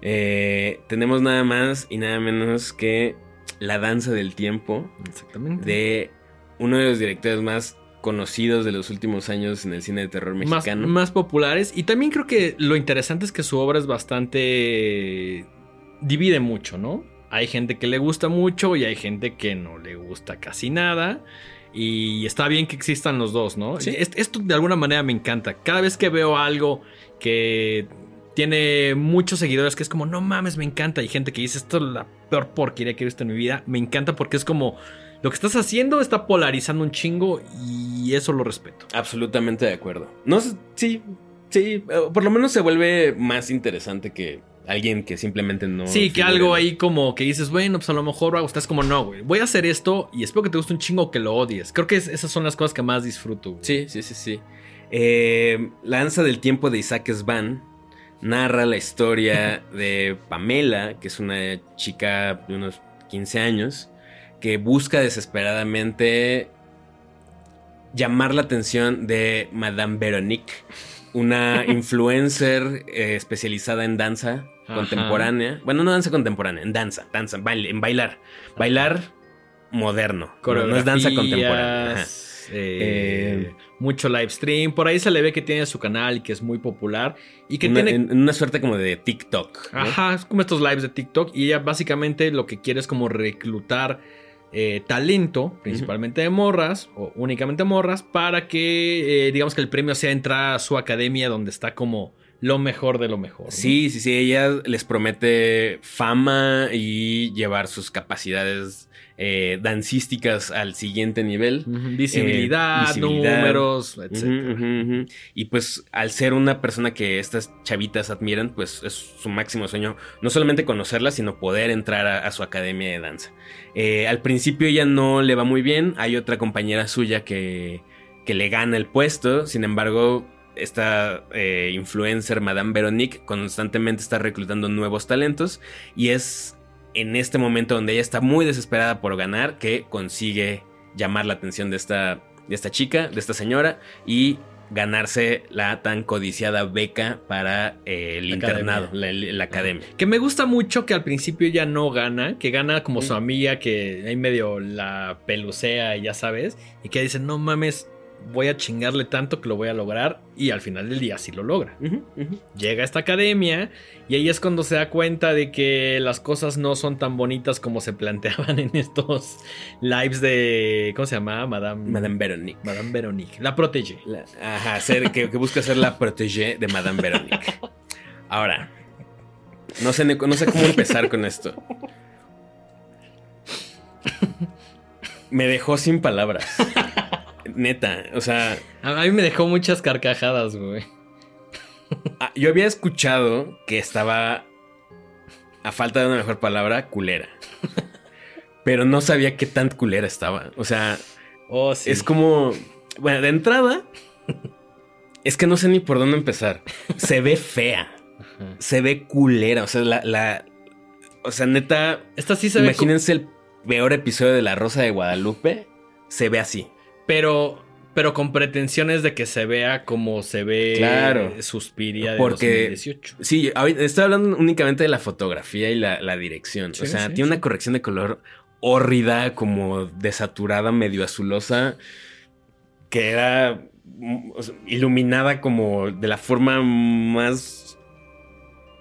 Eh, tenemos nada más y nada menos que La danza del tiempo Exactamente. de uno de los directores más conocidos de los últimos años en el cine de terror más, mexicano. más populares. Y también creo que lo interesante es que su obra es bastante. divide mucho, ¿no? Hay gente que le gusta mucho y hay gente que no le gusta casi nada. Y está bien que existan los dos, ¿no? Sí. Est- Esto de alguna manera me encanta. Cada vez que veo algo que tiene muchos seguidores, que es como, no mames, me encanta. Y gente que dice, esto es la peor porquería que he visto en mi vida. Me encanta porque es como, lo que estás haciendo está polarizando un chingo y eso lo respeto. Absolutamente de acuerdo. No sé, sí, sí, eh, por lo menos se vuelve más interesante que alguien que simplemente no. Sí, que algo ahí como que dices, bueno, pues a lo mejor va a gustar. Es como, no, güey, voy a hacer esto y espero que te guste un chingo que lo odies. Creo que es- esas son las cosas que más disfruto. güey. Sí, sí, sí, sí. Eh, La danza del tiempo de Isaac Svan narra la historia de Pamela, que es una chica de unos 15 años, que busca desesperadamente llamar la atención de Madame Veronique, una influencer eh, especializada en danza Ajá. contemporánea. Bueno, no danza contemporánea, en danza, danza, baile, en bailar. Bailar moderno. No, no es danza contemporánea. Ajá. Eh, Eh, mucho live stream. Por ahí se le ve que tiene su canal y que es muy popular. Y que Una- tiene. en, en una suerte como de TikTok. ¿no? Ajá, es como estos lives de TikTok. Y ella básicamente lo que quiere es como reclutar eh, talento, principalmente de morras, o únicamente morras, para que digamos que el premio sea entrar a su academia donde está como lo mejor de lo mejor. ¿no? Sí, sí, sí. Ella les promete fama y llevar sus capacidades eh, dancísticas al siguiente nivel. Visibilidad, Eh, visibilidad. números, etc. Y pues al ser una persona que estas chavitas admiran, pues es su máximo sueño no solamente conocerla, sino poder entrar a, a su academia de danza. Eh, al principio ella no le va muy bien, hay otra compañera suya que, que le gana el puesto, sin embargo esta eh, influencer Madame Veronique constantemente está reclutando nuevos talentos y es en este momento donde ella está muy desesperada por ganar que consigue llamar la atención de esta, de esta chica, de esta señora y ganarse la tan codiciada beca para eh, el La internado, academia. la, la academia. Que me gusta mucho que al principio ella no gana, que gana como su amiga que ahí medio la pelucea y ya sabes, y que dice, no mames, voy a chingarle tanto que lo voy a lograr, y al final del día sí lo logra. Llega a esta academia y ahí es cuando se da cuenta de que las cosas no son tan bonitas como se planteaban en estos lives de, ¿cómo se llama? Madame, Madame Veronique. Madame Veronique, la protege. La- ajá, ser, que, que busca ser la protégée de Madame Veronique. Ahora, no sé, no sé cómo empezar con esto. Me dejó sin palabras. Neta, o sea, A mí me dejó muchas carcajadas, güey. ah, yo había escuchado que estaba, a falta de una mejor palabra, culera. Pero no sabía qué tan culera estaba. O sea, Oh, sí. Es como. Bueno, de entrada. Es que no sé ni por dónde empezar. Se ve fea. Ajá. Se ve culera. O sea, la. la- o sea, neta. Esta sí se ve Imagínense el peor episodio de La Rosa de Guadalupe. Se ve así. Pero, pero con pretensiones de que se vea como se ve Claro. Suspiria de Porque- 2018. Sí, estoy hablando únicamente de la fotografía y la, la dirección. Sí, o sea, sí, tiene sí. una corrección de color hórrida, como desaturada, medio azulosa, que era mm, iluminada como de la forma más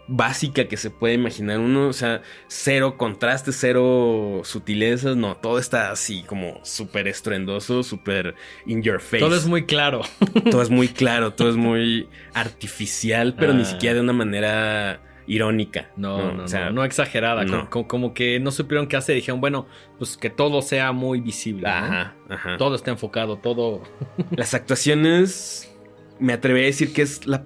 básica que se puede imaginar uno. O sea, cero contraste, cero sutilezas. No, todo está así como súper estruendoso, súper in your face. Todo es muy claro. Todo es muy claro, todo es muy artificial, pero ni Ah. siquiera de una manera irónica. No, no, o sea, no, no exagerada. no. Como, como- que no supieron qué hacer. Dijeron, bueno, pues que todo sea muy visible. ¿no? Ajá, ajá. Todo está enfocado, todo. Las actuaciones, me atreví a decir que es la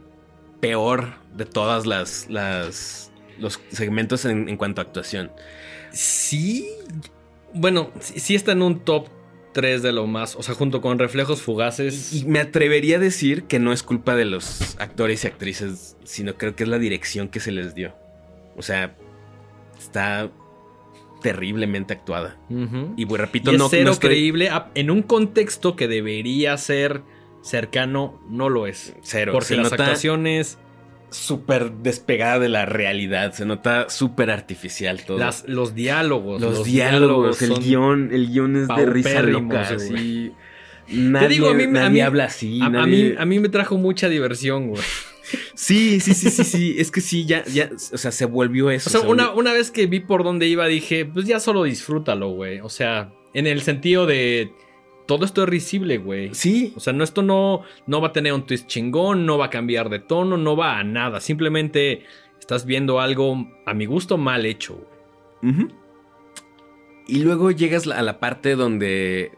peor de todas las, las los segmentos en, en cuanto a actuación. Sí. Bueno, sí, sí está en un top 3 de lo más. O sea, junto con Reflejos Fugaces. Y me atrevería a decir que no es culpa de los actores y actrices, sino creo que es la dirección que se les dio. O sea, está terriblemente actuada. Y pues, repito, Y es no, cero no estoy- creíble. En un contexto que debería ser cercano, no lo es. Cero. Porque se las nota actuaciones, súper despegada de la realidad. Se nota súper artificial todo. las, los diálogos. los, diálogos, el guion, el guion es de risa loca. Así. Nadie, digo, a mí- a nadie mí- habla así. A, mí, a mí me trajo mucha diversión, güey. Sí, sí, sí, sí, sí. Es que sí, ya, ya, o sea, se volvió eso. O sea, se una, una vez que vi por dónde iba, dije, pues ya solo disfrútalo, güey. O sea, en el sentido de todo esto es risible, güey. Sí, O sea, no, esto no, no va a tener un twist chingón, no va a cambiar de tono, no va a nada. Simplemente estás viendo algo, a mi gusto, mal hecho, güey. Y luego llegas a la parte donde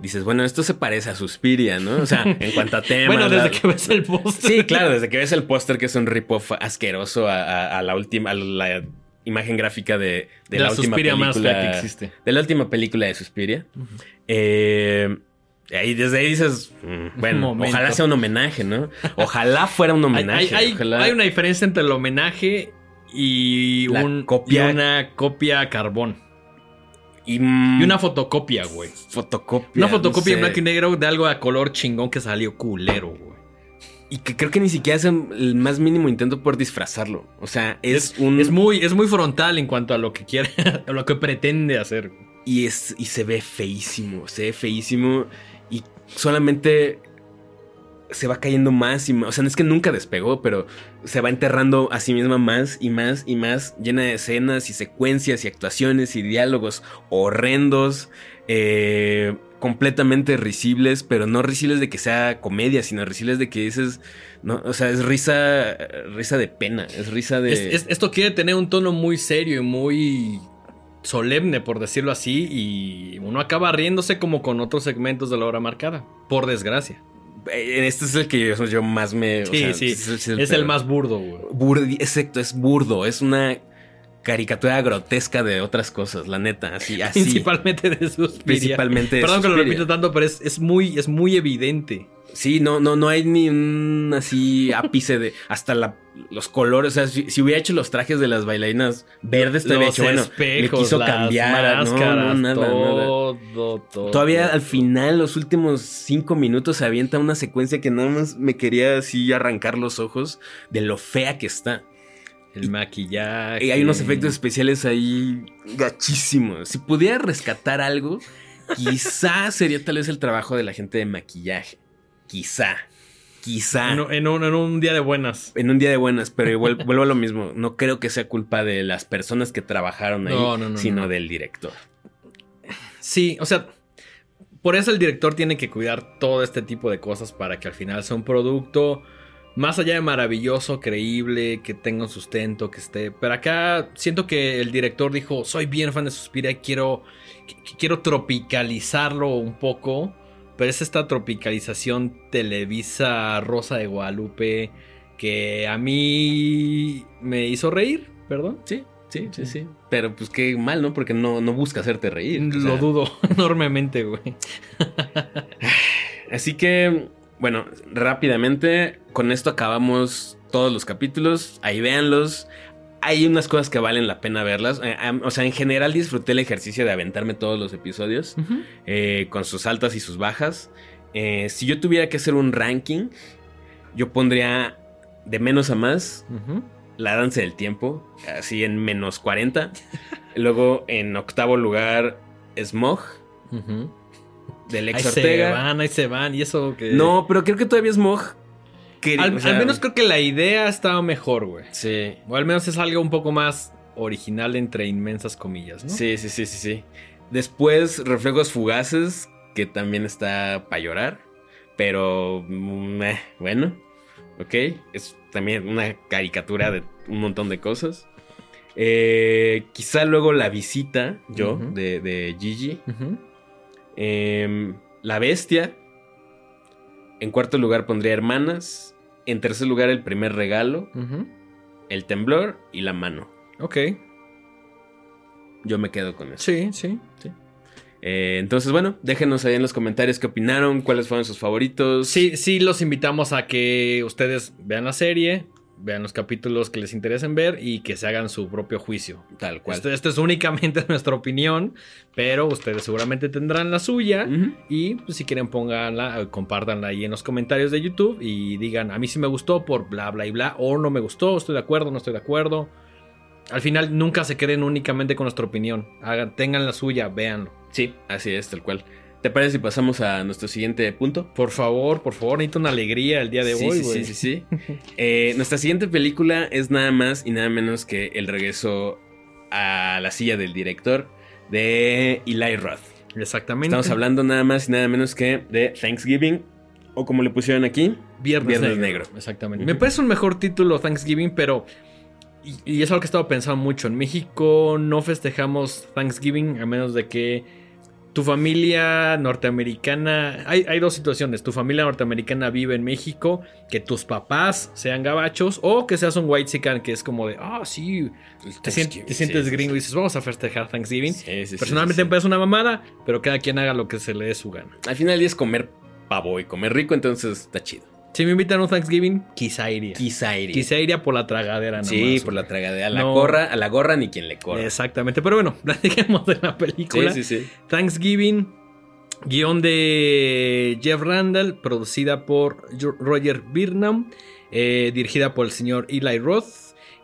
dices, bueno, esto se parece a Suspiria, ¿no? O sea, en cuanto a temas. Bueno, desde la- que ves el póster. Sí, claro, desde que ves el póster que es un rip-off asqueroso a, a- a la última, a la imagen gráfica de, de la, la, última Suspiria más película. fea que existe. de la última película de Suspiria. Eh, ahí desde ahí dices, mm, bueno, ojalá sea un homenaje, ¿no? Ojalá fuera un homenaje. hay- hay- ojalá- hay una diferencia entre el homenaje y, La un- copia- y una copia carbón. y, mm, Y una fotocopia, güey. fotocopia. Una fotocopia en no sé. blanco y negro de algo a color chingón que salió culero, güey. Y que creo que ni siquiera hacen el más mínimo intento por disfrazarlo. O sea, es, un. Es muy, es muy frontal en cuanto a lo que quiere, a lo que pretende hacer. Y, es, y se ve feísimo, se ve feísimo y solamente se va cayendo más y más. O sea, no es que nunca despegó, pero se va enterrando a sí misma más y más y más, llena de escenas y secuencias y actuaciones y diálogos horrendos, eh, completamente risibles, pero no risibles de que sea comedia, sino risibles de que dices, no, o sea, es risa, risa de pena, es risa de... Es- es- esto quiere tener un tono muy serio y muy solemne, por decirlo así, y uno acaba riéndose como con otros segmentos de la hora marcada, por desgracia. Eh, Este es el que yo, yo más me... o Sí, sea, sí, es, es el más burdo, güey. Burdi- exacto, es burdo, es una caricatura grotesca de otras cosas, la neta, así, así. Principalmente de Suspiria. Principalmente de Perdón que lo repito tanto, pero es, es muy, es muy evidente. Sí, no, no, no hay ni un así ápice de hasta la, los colores. O sea, si, si hubiera hecho los trajes de las bailarinas verdes, te había hecho, bueno, espejos, le quiso las cambiar. no, máscaras, no, nada, nada. todo, todo. Todavía al final, los últimos cinco minutos, se avienta una secuencia que nada más me quería así arrancar los ojos de lo fea que está. El maquillaje. Y hay unos efectos especiales ahí gachísimos. Si pudiera rescatar algo, quizá sería tal vez el trabajo de la gente de maquillaje. Quizá. Quizá. En, un- en un, en un día de buenas. En un día de buenas, pero igual vuelvo a lo mismo. No creo que sea culpa de las personas que trabajaron ahí, No, no, no, sino no. del director. Sí, o sea, por eso el director tiene que cuidar todo este tipo de cosas para que al final sea un producto más allá de maravilloso, creíble, que tenga un sustento, que esté. Pero acá siento que el director dijo: Soy bien fan de Suspiria y quiero, qu- quiero tropicalizarlo un poco. Pero es esta tropicalización Televisa Rosa de Guadalupe que a mí me hizo reír, perdón. Sí, sí, sí, sí. Pero pues qué mal, ¿no? Porque no, no busca hacerte reír. o Lo sea. dudo enormemente, güey. Así que, bueno, rápidamente, con esto acabamos todos los capítulos. Ahí véanlos. Hay unas cosas que valen la pena verlas. Eh, o sea, en general disfruté el ejercicio de aventarme todos los episodios. eh, con sus altas y sus bajas. Eh, si yo tuviera que hacer un ranking, yo pondría de menos a más la danza del tiempo, así en menos 40. Luego en octavo lugar, Smog. Del Ahí ex se Ortega. van, ahí se van. Y eso que. No, pero creo que todavía Smog. que- Al, o sea, al menos creo que la idea estaba mejor, güey. Sí. O al menos es algo un poco más original entre inmensas comillas, ¿no? Sí, sí, sí, sí, sí. Después, Reflejos Fugaces, que también está para llorar. Pero, mm, eh, bueno, ok. Es también una caricatura de un montón de cosas. Eh, quizá luego La Visita, yo, de, de Gigi. Ujú. Em, la Bestia. En cuarto lugar pondría Hermanas. En tercer lugar, El Primer Regalo. El Temblor y La Mano. Ok. Yo me quedo con eso. Sí, sí. Eh, entonces, bueno, déjenos ahí en los comentarios qué opinaron, cuáles fueron sus favoritos. Sí, sí, los invitamos a que ustedes vean la serie, vean los capítulos que les interesen ver y que se hagan su propio juicio. Tal cual. Esto, esto es únicamente nuestra opinión, pero ustedes seguramente tendrán la suya. Y pues, si quieren pónganla, eh, compártanla ahí en los comentarios de YouTube y digan, a mí sí me gustó por bla, bla y bla, o no me gustó, estoy de acuerdo, no estoy de acuerdo. Al final nunca se queden únicamente con nuestra opinión. Hagan, tengan la suya, véanlo. Sí, así es, tal cual. ¿Te parece si pasamos a nuestro siguiente punto? Por favor, por favor, necesito una alegría el día de sí, hoy, sí, güey. sí, sí, sí. Eh, nuestra siguiente película es nada más y nada menos que el regreso a la silla del director de Eli Roth. Exactamente. Estamos hablando nada más y nada menos que de Thanksgiving, o como le pusieron aquí, Viernes, Viernes Negro. Negro. Exactamente. Me parece un mejor título Thanksgiving, pero. Y, y es algo que he estado pensando mucho. En México no festejamos Thanksgiving a menos de que tu familia norteamericana. Hay, hay dos situaciones. Tu familia norteamericana vive en México, que tus papás sean gabachos, o que seas un white chican que es como de, ah, sí, te, sien- te sientes gringo y dices, vamos a festejar Thanksgiving. Sí, sí, sí, Personalmente sí, me parece una mamada, pero cada quien haga lo que se le dé su gana. sí. Al final es comer pavo y comer rico, entonces está chido. Si me invitan a un Thanksgiving, quizá iría. Quizá iría. Quizá iría por la tragadera, nomás, Sí, por la tragadera. A la No. gorra, a la gorra ni quien le corra. Exactamente. Pero bueno, platiquemos de la película. Sí, sí, sí. Thanksgiving, guion de Jeff Randall, producida por Roger Burnham, eh, dirigida por el señor Eli Roth.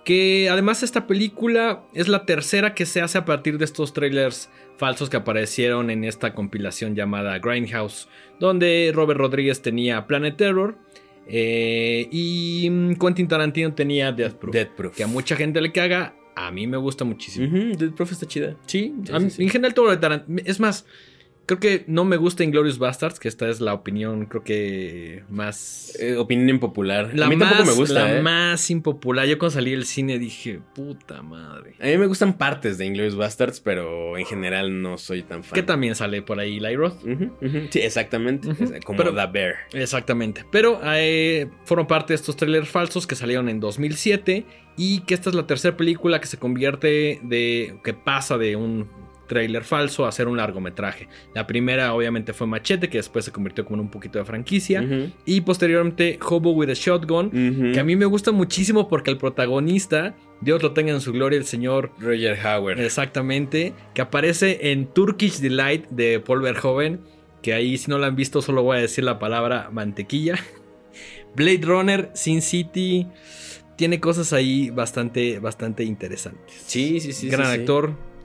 Que además esta película es la tercera que se hace a partir de estos trailers falsos que aparecieron en esta compilación llamada Grindhouse, donde Robert Rodríguez tenía Planet Terror eh, y mm, Quentin Tarantino tenía Death Proof. Death Proof. Que a mucha gente le caga, a mí me gusta muchísimo. Ujú, Death Proof está chida. Sí, Sí, a mí- sí, sí. en general todo lo de Tarantino. Es más, Creo que no me gusta Inglorious Bastards, que esta es la opinión, creo que más. Eh, opinión impopular. La a mí más, tampoco me gusta. La ¿eh? más impopular. Yo cuando salí del cine dije, puta madre. A mí me gustan partes de Inglourious Bastards, pero en general no soy tan fan. Que también sale por ahí Eli Roth. Ujú, ujú. Sí, exactamente. Como Pero- The Bear. Exactamente. Pero eh, fueron parte de estos trailers falsos que salieron en 2007 y que esta es la tercera película que se convierte de que pasa de un trailer falso a ser un largometraje. La primera obviamente fue Machete que después se convirtió como en un poquito de franquicia y posteriormente Hobo with a Shotgun que a mí me gusta muchísimo porque el protagonista, Dios lo tenga en su gloria, el señor Roger Howard. Exactamente, que aparece en Turkish Delight de Paul Verhoeven, que ahí si no lo han visto solo voy a decir la palabra mantequilla. Blade Runner, Sin City, tiene cosas ahí bastante, bastante interesantes. Sí, sí, sí. Gran sí, sí.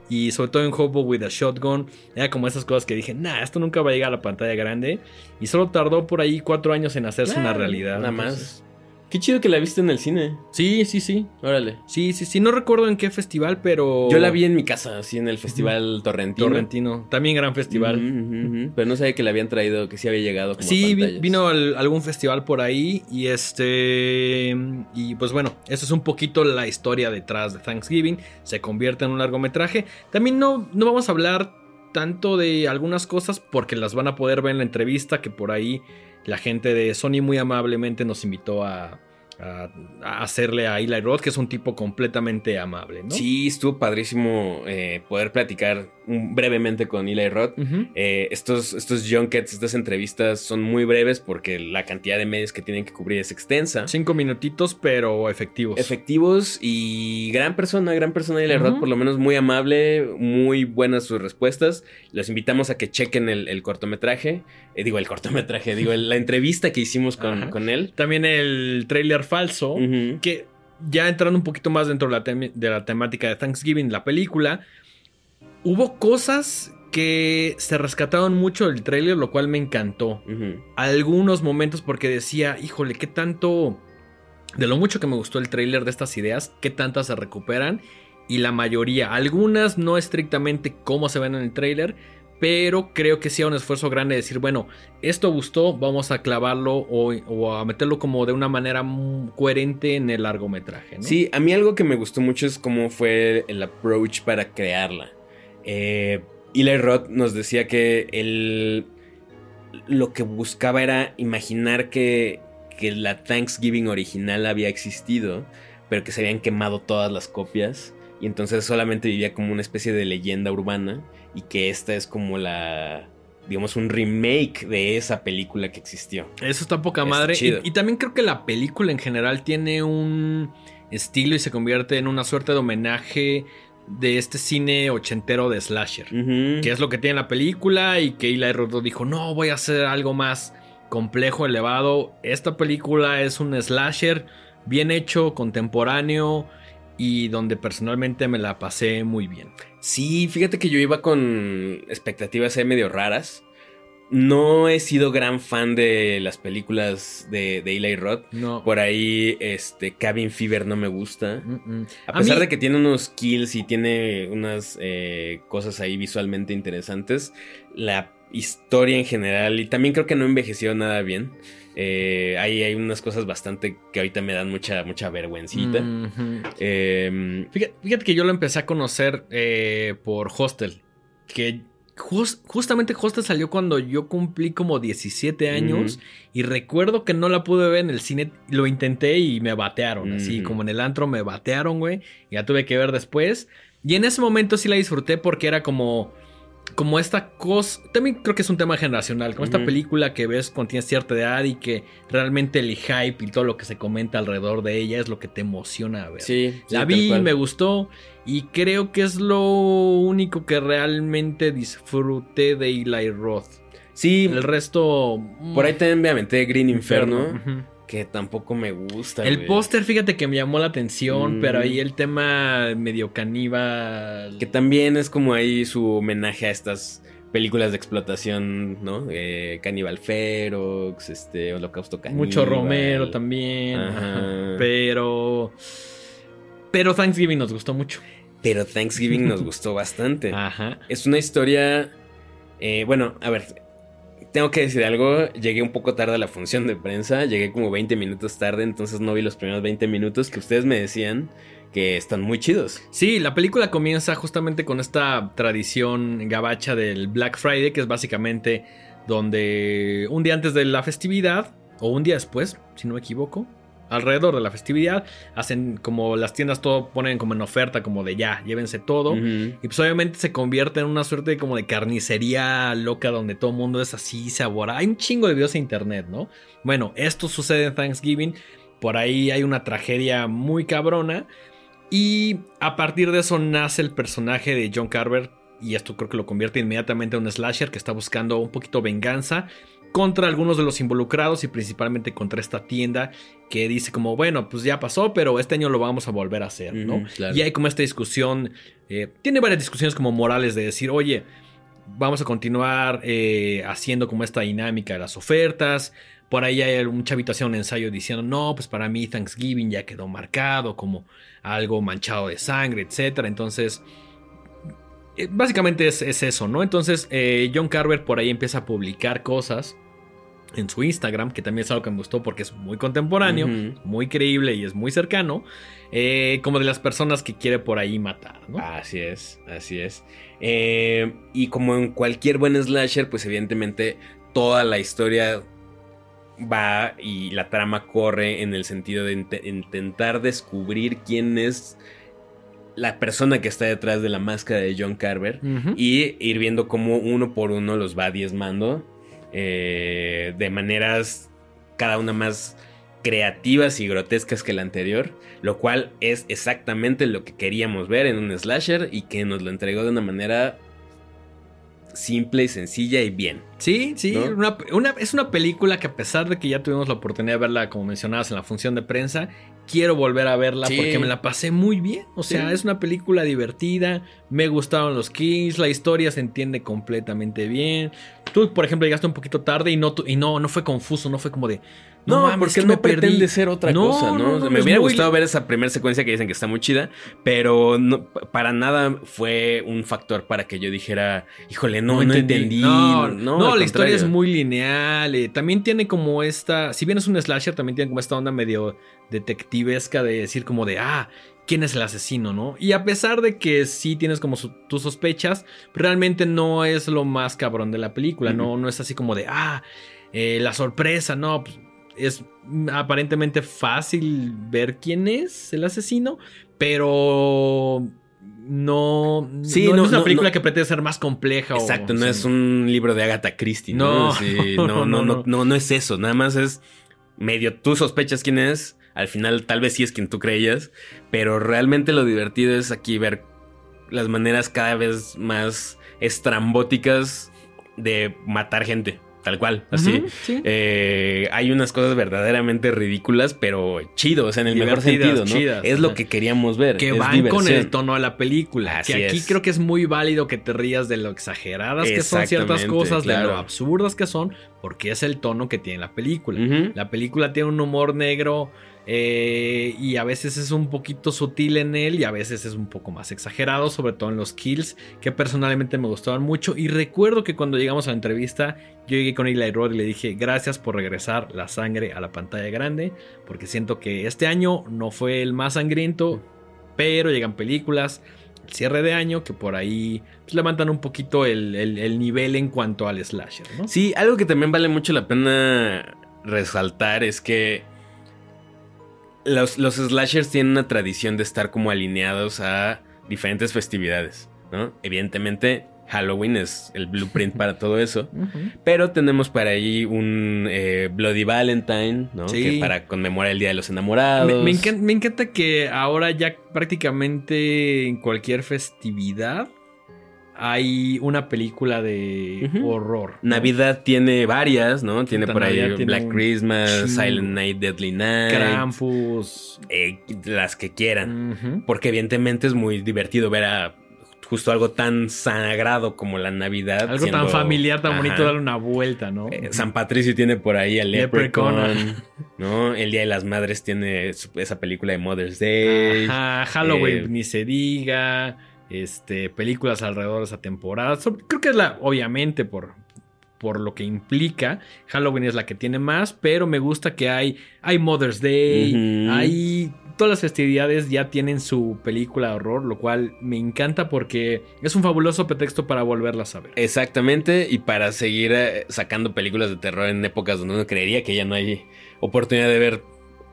Y sobre todo en Hobo with a Shotgun, era como esas cosas que dije, nah, esto nunca va a llegar a la pantalla grande y solo tardó por ahí cuatro años en hacerse una realidad. Nada Entonces, más. Qué chido que la viste en el cine. Sí, sí, sí. Órale. Sí, sí, sí. No recuerdo en qué festival, pero. Yo la vi en mi casa, así en el Festival Torrentino. Torrentino. También gran festival. Pero no sabía que le habían traído, que sí había llegado como Sí, vi- vino al- algún festival por ahí y este y pues bueno, esa es un poquito la historia detrás de Thanksgiving, se convierte en un largometraje. También no, no vamos a hablar tanto de algunas cosas porque las van a poder ver en la entrevista que por ahí la gente de Sony muy amablemente nos invitó a, hacerle a Eli Roth, que es un tipo completamente amable, ¿no? Sí, estuvo padrísimo eh, poder platicar brevemente con Eli Roth. Eh, estos, estos junkets, estas entrevistas son muy breves porque la cantidad de medios que tienen que cubrir es extensa. Cinco minutitos, pero efectivos. Efectivos y gran persona, gran persona Eli Ujú. Roth, por lo menos muy amable, muy buenas sus respuestas. Los invitamos a que chequen el, el cortometraje, eh, digo el cortometraje, digo el- la entrevista que hicimos con, con él. También el trailer falso. Que ya entrando un poquito más dentro de la, tem- de la temática de Thanksgiving, la película, hubo cosas que se rescataron mucho del tráiler, lo cual me encantó. Algunos momentos porque decía, híjole, qué tanto, de lo mucho que me gustó el tráiler de estas ideas, qué tantas se recuperan. Y la mayoría, algunas no estrictamente como se ven en el tráiler, pero creo que sí un esfuerzo grande de decir, bueno, esto gustó, vamos a clavarlo o, o a meterlo como de una manera coherente en el largometraje. ¿no? Sí, a mí algo que me gustó mucho es cómo fue el approach para crearla. Eh, Eli Roth nos decía que él lo que buscaba era imaginar que, que la Thanksgiving original había existido, pero que se habían quemado todas las copias. Y entonces solamente vivía como una especie de leyenda urbana. Y que esta es como la. digamos, un remake de esa película que existió. Eso está poca madre. y también creo que la película en general tiene un estilo y se convierte en una suerte de homenaje de este cine ochentero de slasher. Que es lo que tiene la película y que Eli Roth dijo, no, voy a hacer algo más complejo, elevado. Esta película es un slasher bien hecho, contemporáneo y donde personalmente me la pasé muy bien. Sí, fíjate que yo iba con expectativas ahí medio raras. No he sido gran fan de las películas de, de Eli Roth. No. Por ahí, este, Cabin Fever no me gusta. Mm, mm. A pesar mí- de que tiene unos kills y tiene unas eh, cosas ahí visualmente interesantes, la historia en general, y también creo que no envejeció nada bien. Eh, ahí hay unas cosas bastante que ahorita me dan mucha, mucha vergüencita. Eh, Fíjate, fíjate que yo lo empecé a conocer eh, por Hostel. Que jus- justamente Hostel salió cuando yo cumplí como 17 años. Y recuerdo que no la pude ver en el cine. Lo intenté y me batearon. Así como en el antro me batearon, güey. Y la tuve que ver después. Y en ese momento sí la disfruté porque era como. Como esta cosa. También creo que es un tema generacional. Como esta película que ves cuando tienes cierta edad y que realmente el hype y todo lo que se comenta alrededor de ella es lo que te emociona a ver. sí, La vi, me gustó y creo que es lo único que realmente disfruté de Eli Roth. Sí, El resto... mm, Por ahí también me aventé Green Inferno, Ujú. Que tampoco me gusta. El póster, fíjate que me llamó la atención, Mm. pero ahí el tema medio caníbal... Que también es como ahí su homenaje a estas películas de explotación, ¿no? Eh, Cannibal Ferox, este, Holocausto Caníbal. Mucho Romero también. Ajá. ajá, Pero... Pero Thanksgiving nos gustó mucho. Pero Thanksgiving nos gustó bastante. Ajá. Es una historia Eh, bueno, a ver, tengo que decir algo. Llegué un poco tarde a la función de prensa. Llegué como 20 minutos tarde, entonces no vi los primeros 20 minutos que ustedes me decían que están muy chidos. Sí, la película comienza justamente con esta tradición gabacha del Black Friday, que es básicamente donde un día antes de la festividad, o un día después, si no me equivoco, alrededor de la festividad, hacen como las tiendas todo ponen como en oferta, como de ya, llévense todo. Y pues obviamente se convierte en una suerte de como de carnicería loca donde todo el mundo es así, se abora. Hay un chingo de videos en internet, ¿no? Bueno, esto sucede en Thanksgiving. Por ahí hay una tragedia muy cabrona. Y a partir de eso nace el personaje de John Carver. Y esto creo que lo convierte inmediatamente en un slasher que está buscando un poquito venganza contra algunos de los involucrados y principalmente contra esta tienda que dice como, bueno, pues ya pasó, pero este año lo vamos a volver a hacer, ¿no? Y hay como esta discusión, eh, tiene varias discusiones como morales de decir, oye, vamos a continuar eh, haciendo como esta dinámica de las ofertas. Por ahí hay un chavito haciendo un ensayo diciendo, no, pues para mí Thanksgiving ya quedó marcado como algo manchado de sangre, etc. Entonces, eh, básicamente es, eso, ¿no? Entonces, John Carver por ahí empieza a publicar cosas en su Instagram, que también es algo que me gustó porque es muy contemporáneo, muy creíble y es muy cercano, eh, como de las personas que quiere por ahí matar, ¿no? Así es, así es. Eh, y como en cualquier buen slasher, pues evidentemente toda la historia va y la trama corre en el sentido de intentar descubrir quién es la persona que está detrás de la máscara de John Carver y ir viendo cómo uno por uno los va diezmando eh, de maneras cada una más creativas y grotescas que la anterior, lo cual es exactamente lo que queríamos ver en un slasher y que nos lo entregó de una manera simple y sencilla y bien. Sí, sí, es una película que a pesar de que ya tuvimos la oportunidad de verla, como mencionabas, en la función de prensa, quiero volver a verla porque me la pasé muy bien. O sea, es una película divertida, me gustaron los kills, la historia se entiende completamente bien. Tú, por ejemplo, llegaste un poquito tarde y no, y no, no fue confuso, no fue como de... No, porque no pretende ser otra cosa, ¿no? me hubiera gustado ver esa primera secuencia que dicen que está muy chida, pero para nada fue un factor para que yo dijera, híjole, no, no, entendí. No, no, la historia es muy lineal. Eh, también tiene como esta, si bien es un slasher, también tiene como esta onda medio detectivesca de decir como de, ah, quién es el asesino, ¿no? Y a pesar de que sí tienes como tus sospechas, realmente no es lo más cabrón de la película, no, no es así como de, ah, eh, la sorpresa, no, pues, es aparentemente fácil ver quién es el asesino, pero no, sí, no, es una película que pretende ser más compleja. Exacto, no es un libro de Agatha Christie. No, no, no, no, no, no, es eso. Nada más es medio tú sospechas quién es, al final tal vez sí es quien tú creías, pero realmente lo divertido es aquí ver las maneras cada vez más estrambóticas de matar gente. Tal cual, así. Eh, hay unas cosas verdaderamente ridículas, pero chido, o sea, en el mejor sentido, ¿no? es lo que queríamos ver. Que van con el tono de la película. que aquí creo que es muy válido que te rías de lo exageradas que son ciertas cosas, de lo absurdas que son, porque es el tono que tiene la película. La película tiene un humor negro eh, y a veces es un poquito sutil en él y a veces es un poco más exagerado, sobre todo en los kills, que personalmente me gustaban mucho. Y recuerdo que cuando llegamos a la entrevista, yo llegué con Eli Roth y le dije, gracias por regresar la sangre a la pantalla grande, porque siento que este año no fue el más sangriento, pero llegan películas, el cierre de año, que por ahí pues, levantan un poquito el, nivel en cuanto al slasher. ¿no? Sí, algo que también vale mucho la pena resaltar es que los, slashers tienen una tradición de estar como alineados a diferentes festividades, ¿no? Evidentemente, Halloween es el blueprint para todo eso. Pero tenemos para ahí un eh, Bloody Valentine, ¿no? Que para conmemorar el Día de los Enamorados. me, encanta, que ahora ya prácticamente en cualquier festividad hay una película de horror. Navidad tiene varias, ¿no? Tiene por ahí Black Christmas, Silent Night, Deadly Night. Krampus. Eh, las que quieran. Porque evidentemente es muy divertido ver a justo algo tan sagrado como la Navidad. Algo tan familiar, tan bonito, darle una vuelta, ¿no? Eh, San Patricio tiene por ahí el Leprechaun, ¿no? El Día de las Madres tiene esa película de Mother's Day. Ajá, Halloween, eh, ni se diga. Este, películas alrededor de esa temporada. Creo que es la, obviamente, por, por lo que implica. Halloween es la que tiene más, pero me gusta que hay, hay Mother's Day, hay todas las festividades ya tienen su película de horror, lo cual me encanta porque es un fabuloso pretexto para volverlas a ver. Exactamente, y para seguir eh, sacando películas de terror en épocas donde uno creería que ya no hay oportunidad de ver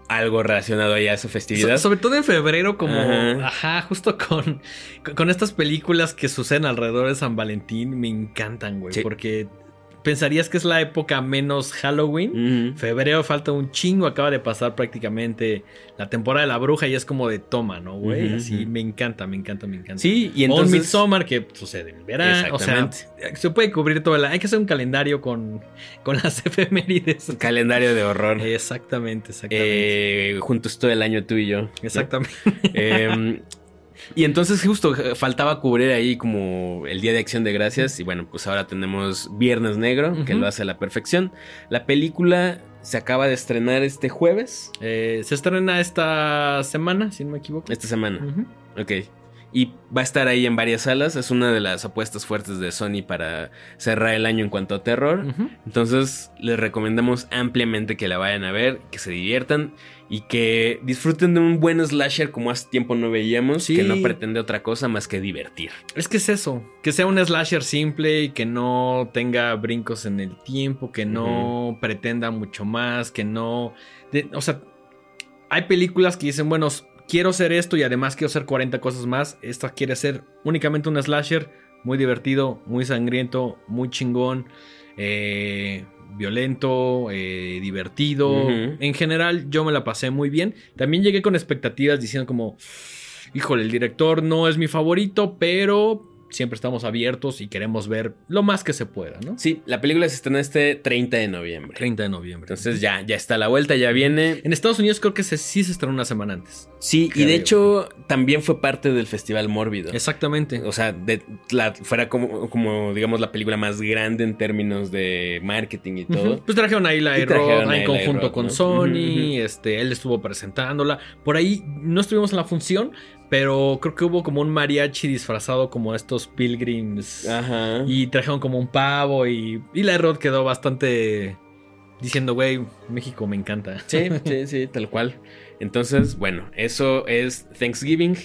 algo relacionado a esa festividad. sobre todo en febrero, como, ajá, justo con, con estas películas que suceden alrededor de San Valentín, me encantan, güey, porque pensarías que es la época menos Halloween. Febrero falta un chingo, acaba de pasar prácticamente la temporada de la bruja y es como de toma, ¿no, güey? Así me encanta, me encanta, me encanta. Sí, y entonces. O Midsommar que sucede en el verano. O sea, se puede cubrir todo el Hay que hacer un calendario con, con las efemérides. Un calendario de horror. Exactamente, exactamente. Eh, juntos todo el año tú y yo. Exactamente. eh, y entonces justo eh, faltaba cubrir ahí como el Día de Acción de Gracias. Y bueno, pues ahora tenemos Viernes Negro, que lo hace a la perfección. La película se acaba de estrenar este jueves. Eh, se estrena esta semana, si no me equivoco. Esta semana. Ok y va a estar ahí en varias salas. Es una de las apuestas fuertes de Sony para cerrar el año en cuanto a terror. Entonces les recomendamos ampliamente que la vayan a ver, que se diviertan y que disfruten de un buen slasher como hace tiempo no veíamos, que no pretende otra cosa más que divertir. Es que es eso, que sea un slasher simple y que no tenga brincos en el tiempo, que no pretenda mucho más, que no... o sea, hay películas que dicen, bueno, quiero ser esto y además quiero hacer 40 cosas más. Esta quiere ser únicamente un slasher muy divertido, muy sangriento, muy chingón, eh, violento, eh, divertido. En general yo me la pasé muy bien. También llegué con expectativas diciendo como, híjole, el director no es mi favorito, pero siempre estamos abiertos y queremos ver lo más que se pueda, ¿no? Sí, la película se estrena este 30 de noviembre. 30 de noviembre. Entonces ya, ya está la vuelta, ya viene. En Estados Unidos creo que se, sí se estrenó una semana antes. Sí, y de hecho también fue parte del Festival Mórbido. Exactamente. O sea, de, la, fuera como, como, digamos, la película más grande en términos de marketing y todo. Pues trajeron ahí la Rock en conjunto con Sony, este, él estuvo presentándola. Por ahí no estuvimos en la función, pero creo que hubo como un mariachi disfrazado como estos pilgrims. Ajá. Y trajeron como un pavo y, y la Rod quedó bastante diciendo, güey, México me encanta. Sí, sí, sí, tal cual. Entonces, bueno, eso es Thanksgiving.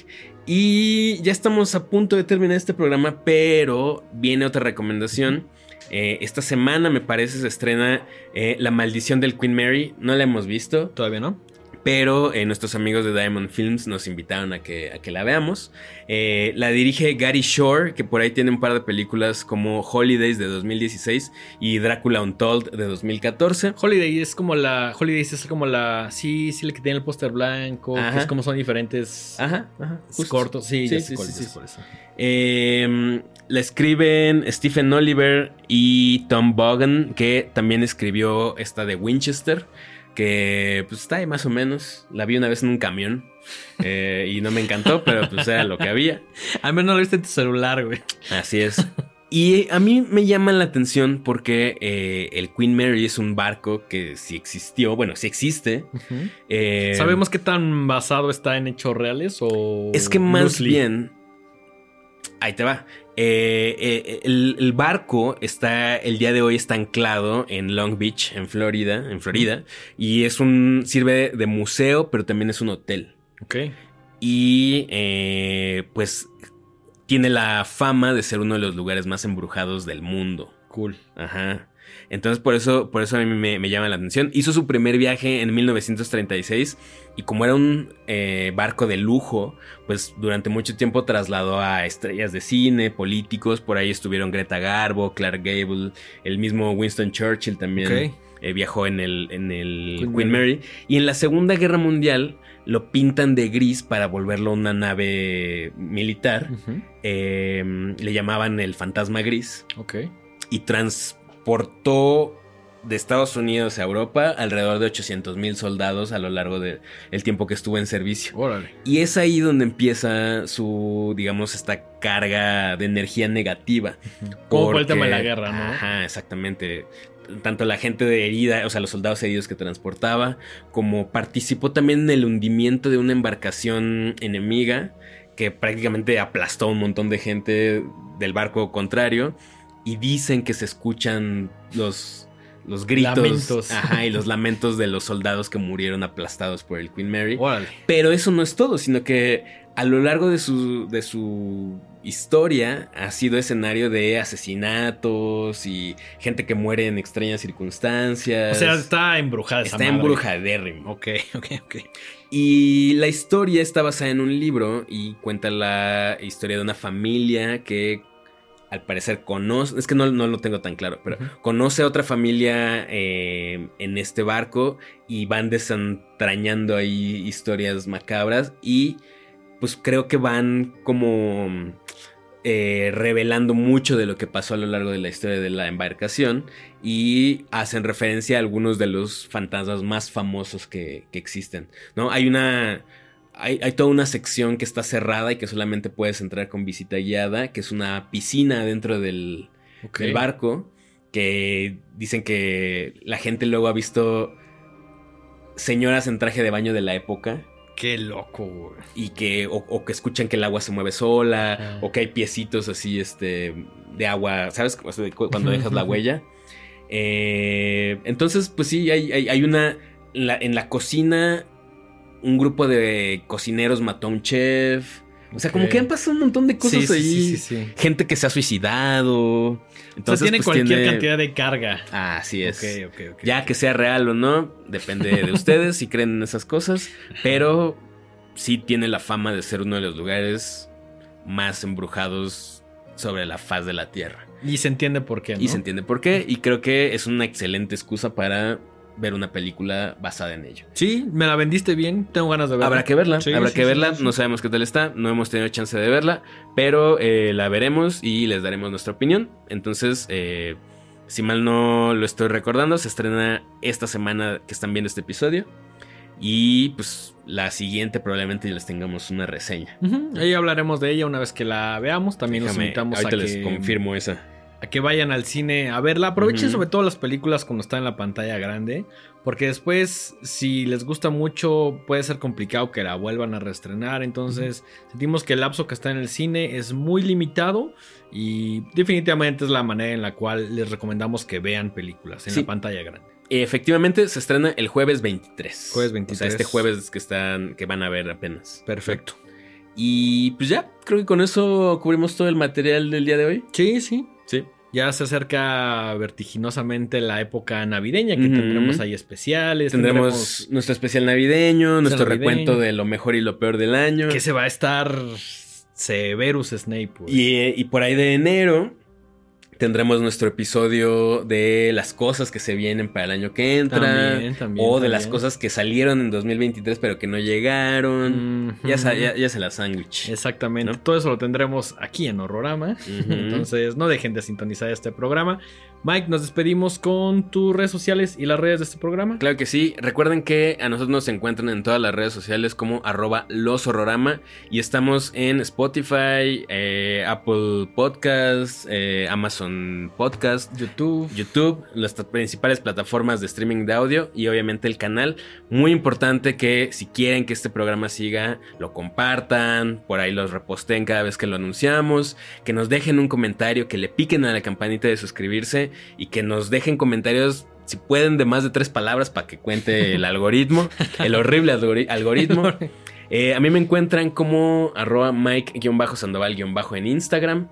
Y ya estamos a punto de terminar este programa, pero viene otra recomendación. Eh, esta semana me parece se estrena eh, La maldición del Queen Mary. No la hemos visto. Todavía no. Pero eh, nuestros amigos de Diamond Films nos invitaron a que, a que la veamos. Eh, la dirige Gary Shore, que por ahí tiene un par de películas como Holidays de 2016 y Drácula Untold de 2014. Holiday es como la. Holidays es como la. Sí, sí, la que tiene el póster blanco. Que es como son diferentes. Ajá, ajá. Cortos. Sí, sí, sí, em, la escriben Stephen Oliver y Tom Bogan, que también escribió esta de Winchester que pues está ahí más o menos. La vi una vez en un camión eh, y no me encantó, pero pues era lo que había. Al menos lo viste en tu celular, güey. Así es. Y a mí me llama la atención porque eh, el Queen Mary es un barco que si existió, bueno, si existe. Eh, ¿Sabemos qué tan basado está en hechos reales o...? Es que más bien... Ahí te va. Eh, eh, el, barco está, el día de hoy está anclado en Long Beach, en Florida, en Florida, y es un, sirve de museo, pero también es un hotel. Ok. Y eh, pues tiene la fama de ser uno de los lugares más embrujados del mundo. Cool. Ajá. Entonces por eso, por eso a mí me, llama la atención. Hizo su primer viaje en 1936 y como era un eh, barco de lujo, pues durante mucho tiempo trasladó a estrellas de cine, políticos, por ahí estuvieron Greta Garbo, Clark Gable, el mismo Winston Churchill también eh, viajó en el, en el Queen, Mary. Y en la Segunda Guerra Mundial lo pintan de gris para volverlo una nave militar. Em, le llamaban el fantasma gris. Ok. Y trans portó de Estados Unidos a Europa alrededor de 800 mil soldados a lo largo del tiempo que estuvo en servicio. Y es ahí donde empieza su, digamos, esta carga de energía negativa. Como fue el tema de la guerra, ¿no? Ajá, exactamente. Tanto la gente de herida, o sea, los soldados heridos que transportaba, como participó también en el hundimiento de una embarcación enemiga que prácticamente aplastó a un montón de gente del barco contrario. Y dicen que se escuchan los, los gritos Lamentos. Ajá, y los lamentos de los soldados que murieron aplastados por el Queen Mary. Pero eso no es todo, sino que a lo largo de su, de su historia ha sido escenario de asesinatos y gente que muere en extrañas circunstancias. O sea, está embrujada está madre. embrujadérrimo. Ok, ok, ok. Y la historia está basada en un libro y cuenta la historia de una familia que al parecer conoce, es que no, no lo tengo tan claro, pero conoce a otra familia eh, en este barco y van desentrañando ahí historias macabras y pues creo que van como eh, revelando mucho de lo que pasó a lo largo de la historia de la embarcación y hacen referencia a algunos de los fantasmas más famosos que, que existen, ¿no? Hay una... Hay, hay toda una sección que está cerrada y que solamente puedes entrar con visita guiada, que es una piscina dentro del, barco, que dicen que la gente luego ha visto señoras en traje de baño de la época Qué loco, güey. y que o, o que escuchan que el agua se mueve sola Ah. o que hay piecitos así este de agua, ¿sabes? Cuando dejas la huella. Eh, entonces, pues sí, hay, hay- hay una en la, en la cocina un grupo de cocineros mató a un chef. O sea, como que han pasado un montón de cosas Sí, ahí. sí, sí, sí. Gente que se ha suicidado. O sea, Entonces, tiene pues, cualquier tiene- cantidad de carga. Ah, así es. Ya que sea real o no, depende de ustedes si creen en esas cosas. Pero sí tiene la fama de ser uno de los lugares más embrujados sobre la faz de la Tierra. Y se entiende por qué, ¿no? Y se entiende por qué. Y creo que es una excelente excusa para ver una película basada en ello. Sí, me la vendiste bien. Tengo ganas de verla. Habrá que verla, Sí, habrá sí, que sí, verla. sí, sí. No sabemos qué tal está, no hemos tenido chance de verla, pero eh, la veremos y les daremos nuestra opinión. Entonces, eh, si mal no lo estoy recordando, se estrena esta semana que están viendo este episodio. Y pues la siguiente probablemente ya les tengamos una reseña. Ujú, Ahí hablaremos de ella una vez que la veamos. También Déjame, invitamos a ahorita les que, confirmo esa. A que vayan al cine a verla. Aprovechen sobre todo las películas cuando están en la pantalla grande. Porque después, si les gusta mucho, puede ser complicado que la vuelvan a reestrenar. Entonces, sentimos que el lapso que está en el cine es muy limitado. Y definitivamente es la manera en la cual les recomendamos que vean películas en Sí. la pantalla grande. Efectivamente, se estrena el jueves 23. Jueves O 23. sea, este jueves que están, que van a ver apenas. Perfecto. Y pues ya, creo que con eso cubrimos todo el material del día de hoy. Sí, sí. Ya se acerca vertiginosamente la época navideña, que tendremos ahí especiales. Tendremos nuestro especial navideño, nuestro navideño. recuento de lo mejor y lo peor del año. que se va a estar Severus Snape. Y, eh, y por ahí de enero tendremos nuestro episodio de las cosas que se vienen para el año que entra. También, también, o de las cosas que salieron en 2023 pero que no llegaron. Ya, sa- ya, ya se la sándwich. Exactamente. ¿no? Todo eso lo tendremos aquí en Horrorama. Entonces, no dejen de sintonizar este programa. Mike, nos despedimos con tus redes sociales y las redes de este programa. Claro que sí. Recuerden que a nosotros nos encuentran en todas las redes sociales como arroba los horrorama. Y estamos en Spotify, eh, Apple Podcasts, eh, Amazon Podcast, YouTube. YouTube, nuestras principales plataformas de streaming de audio y obviamente el canal. Muy importante que si quieren que este programa siga, lo compartan, por ahí los reposten cada vez que lo anunciamos, que nos dejen un comentario, que le piquen a la campanita de suscribirse y que nos dejen comentarios. Si pueden, de más de tres palabras para que cuente el algoritmo, el horrible algori- algoritmo. Eh, a mí me encuentran como arroba Mike-Sandoval- en Instagram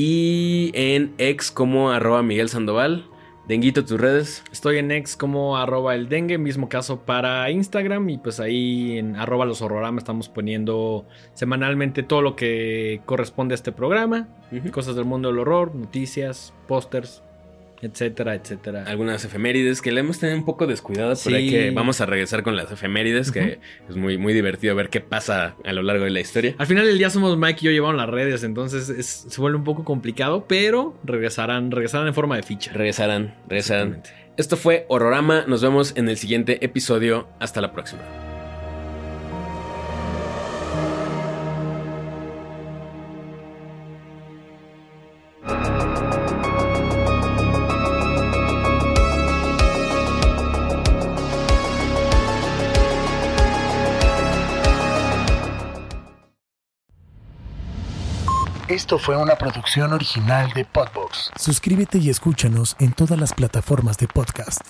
y en ex como arroba Miguel Sandoval. Denguito, tus redes. Estoy en ex como arroba el dengue, mismo caso para Instagram y pues ahí en arroba los horrorama estamos poniendo semanalmente todo lo que corresponde a este programa, cosas del mundo del horror, noticias, pósters, etcétera, etcétera. Algunas efemérides que le hemos tenido un poco descuidada, pero hay Sí. que vamos a regresar con las efemérides, que es muy, muy divertido ver qué pasa a lo largo de la historia. Al final del día somos Mike y yo llevamos las redes, entonces es- se vuelve un poco complicado, pero regresarán, regresarán en forma de ficha. Regresarán, regresarán. Esto fue Horrorama. Nos vemos en el siguiente episodio. Hasta la próxima. Esto fue una producción original de Podbox. Suscríbete y escúchanos en todas las plataformas de podcast.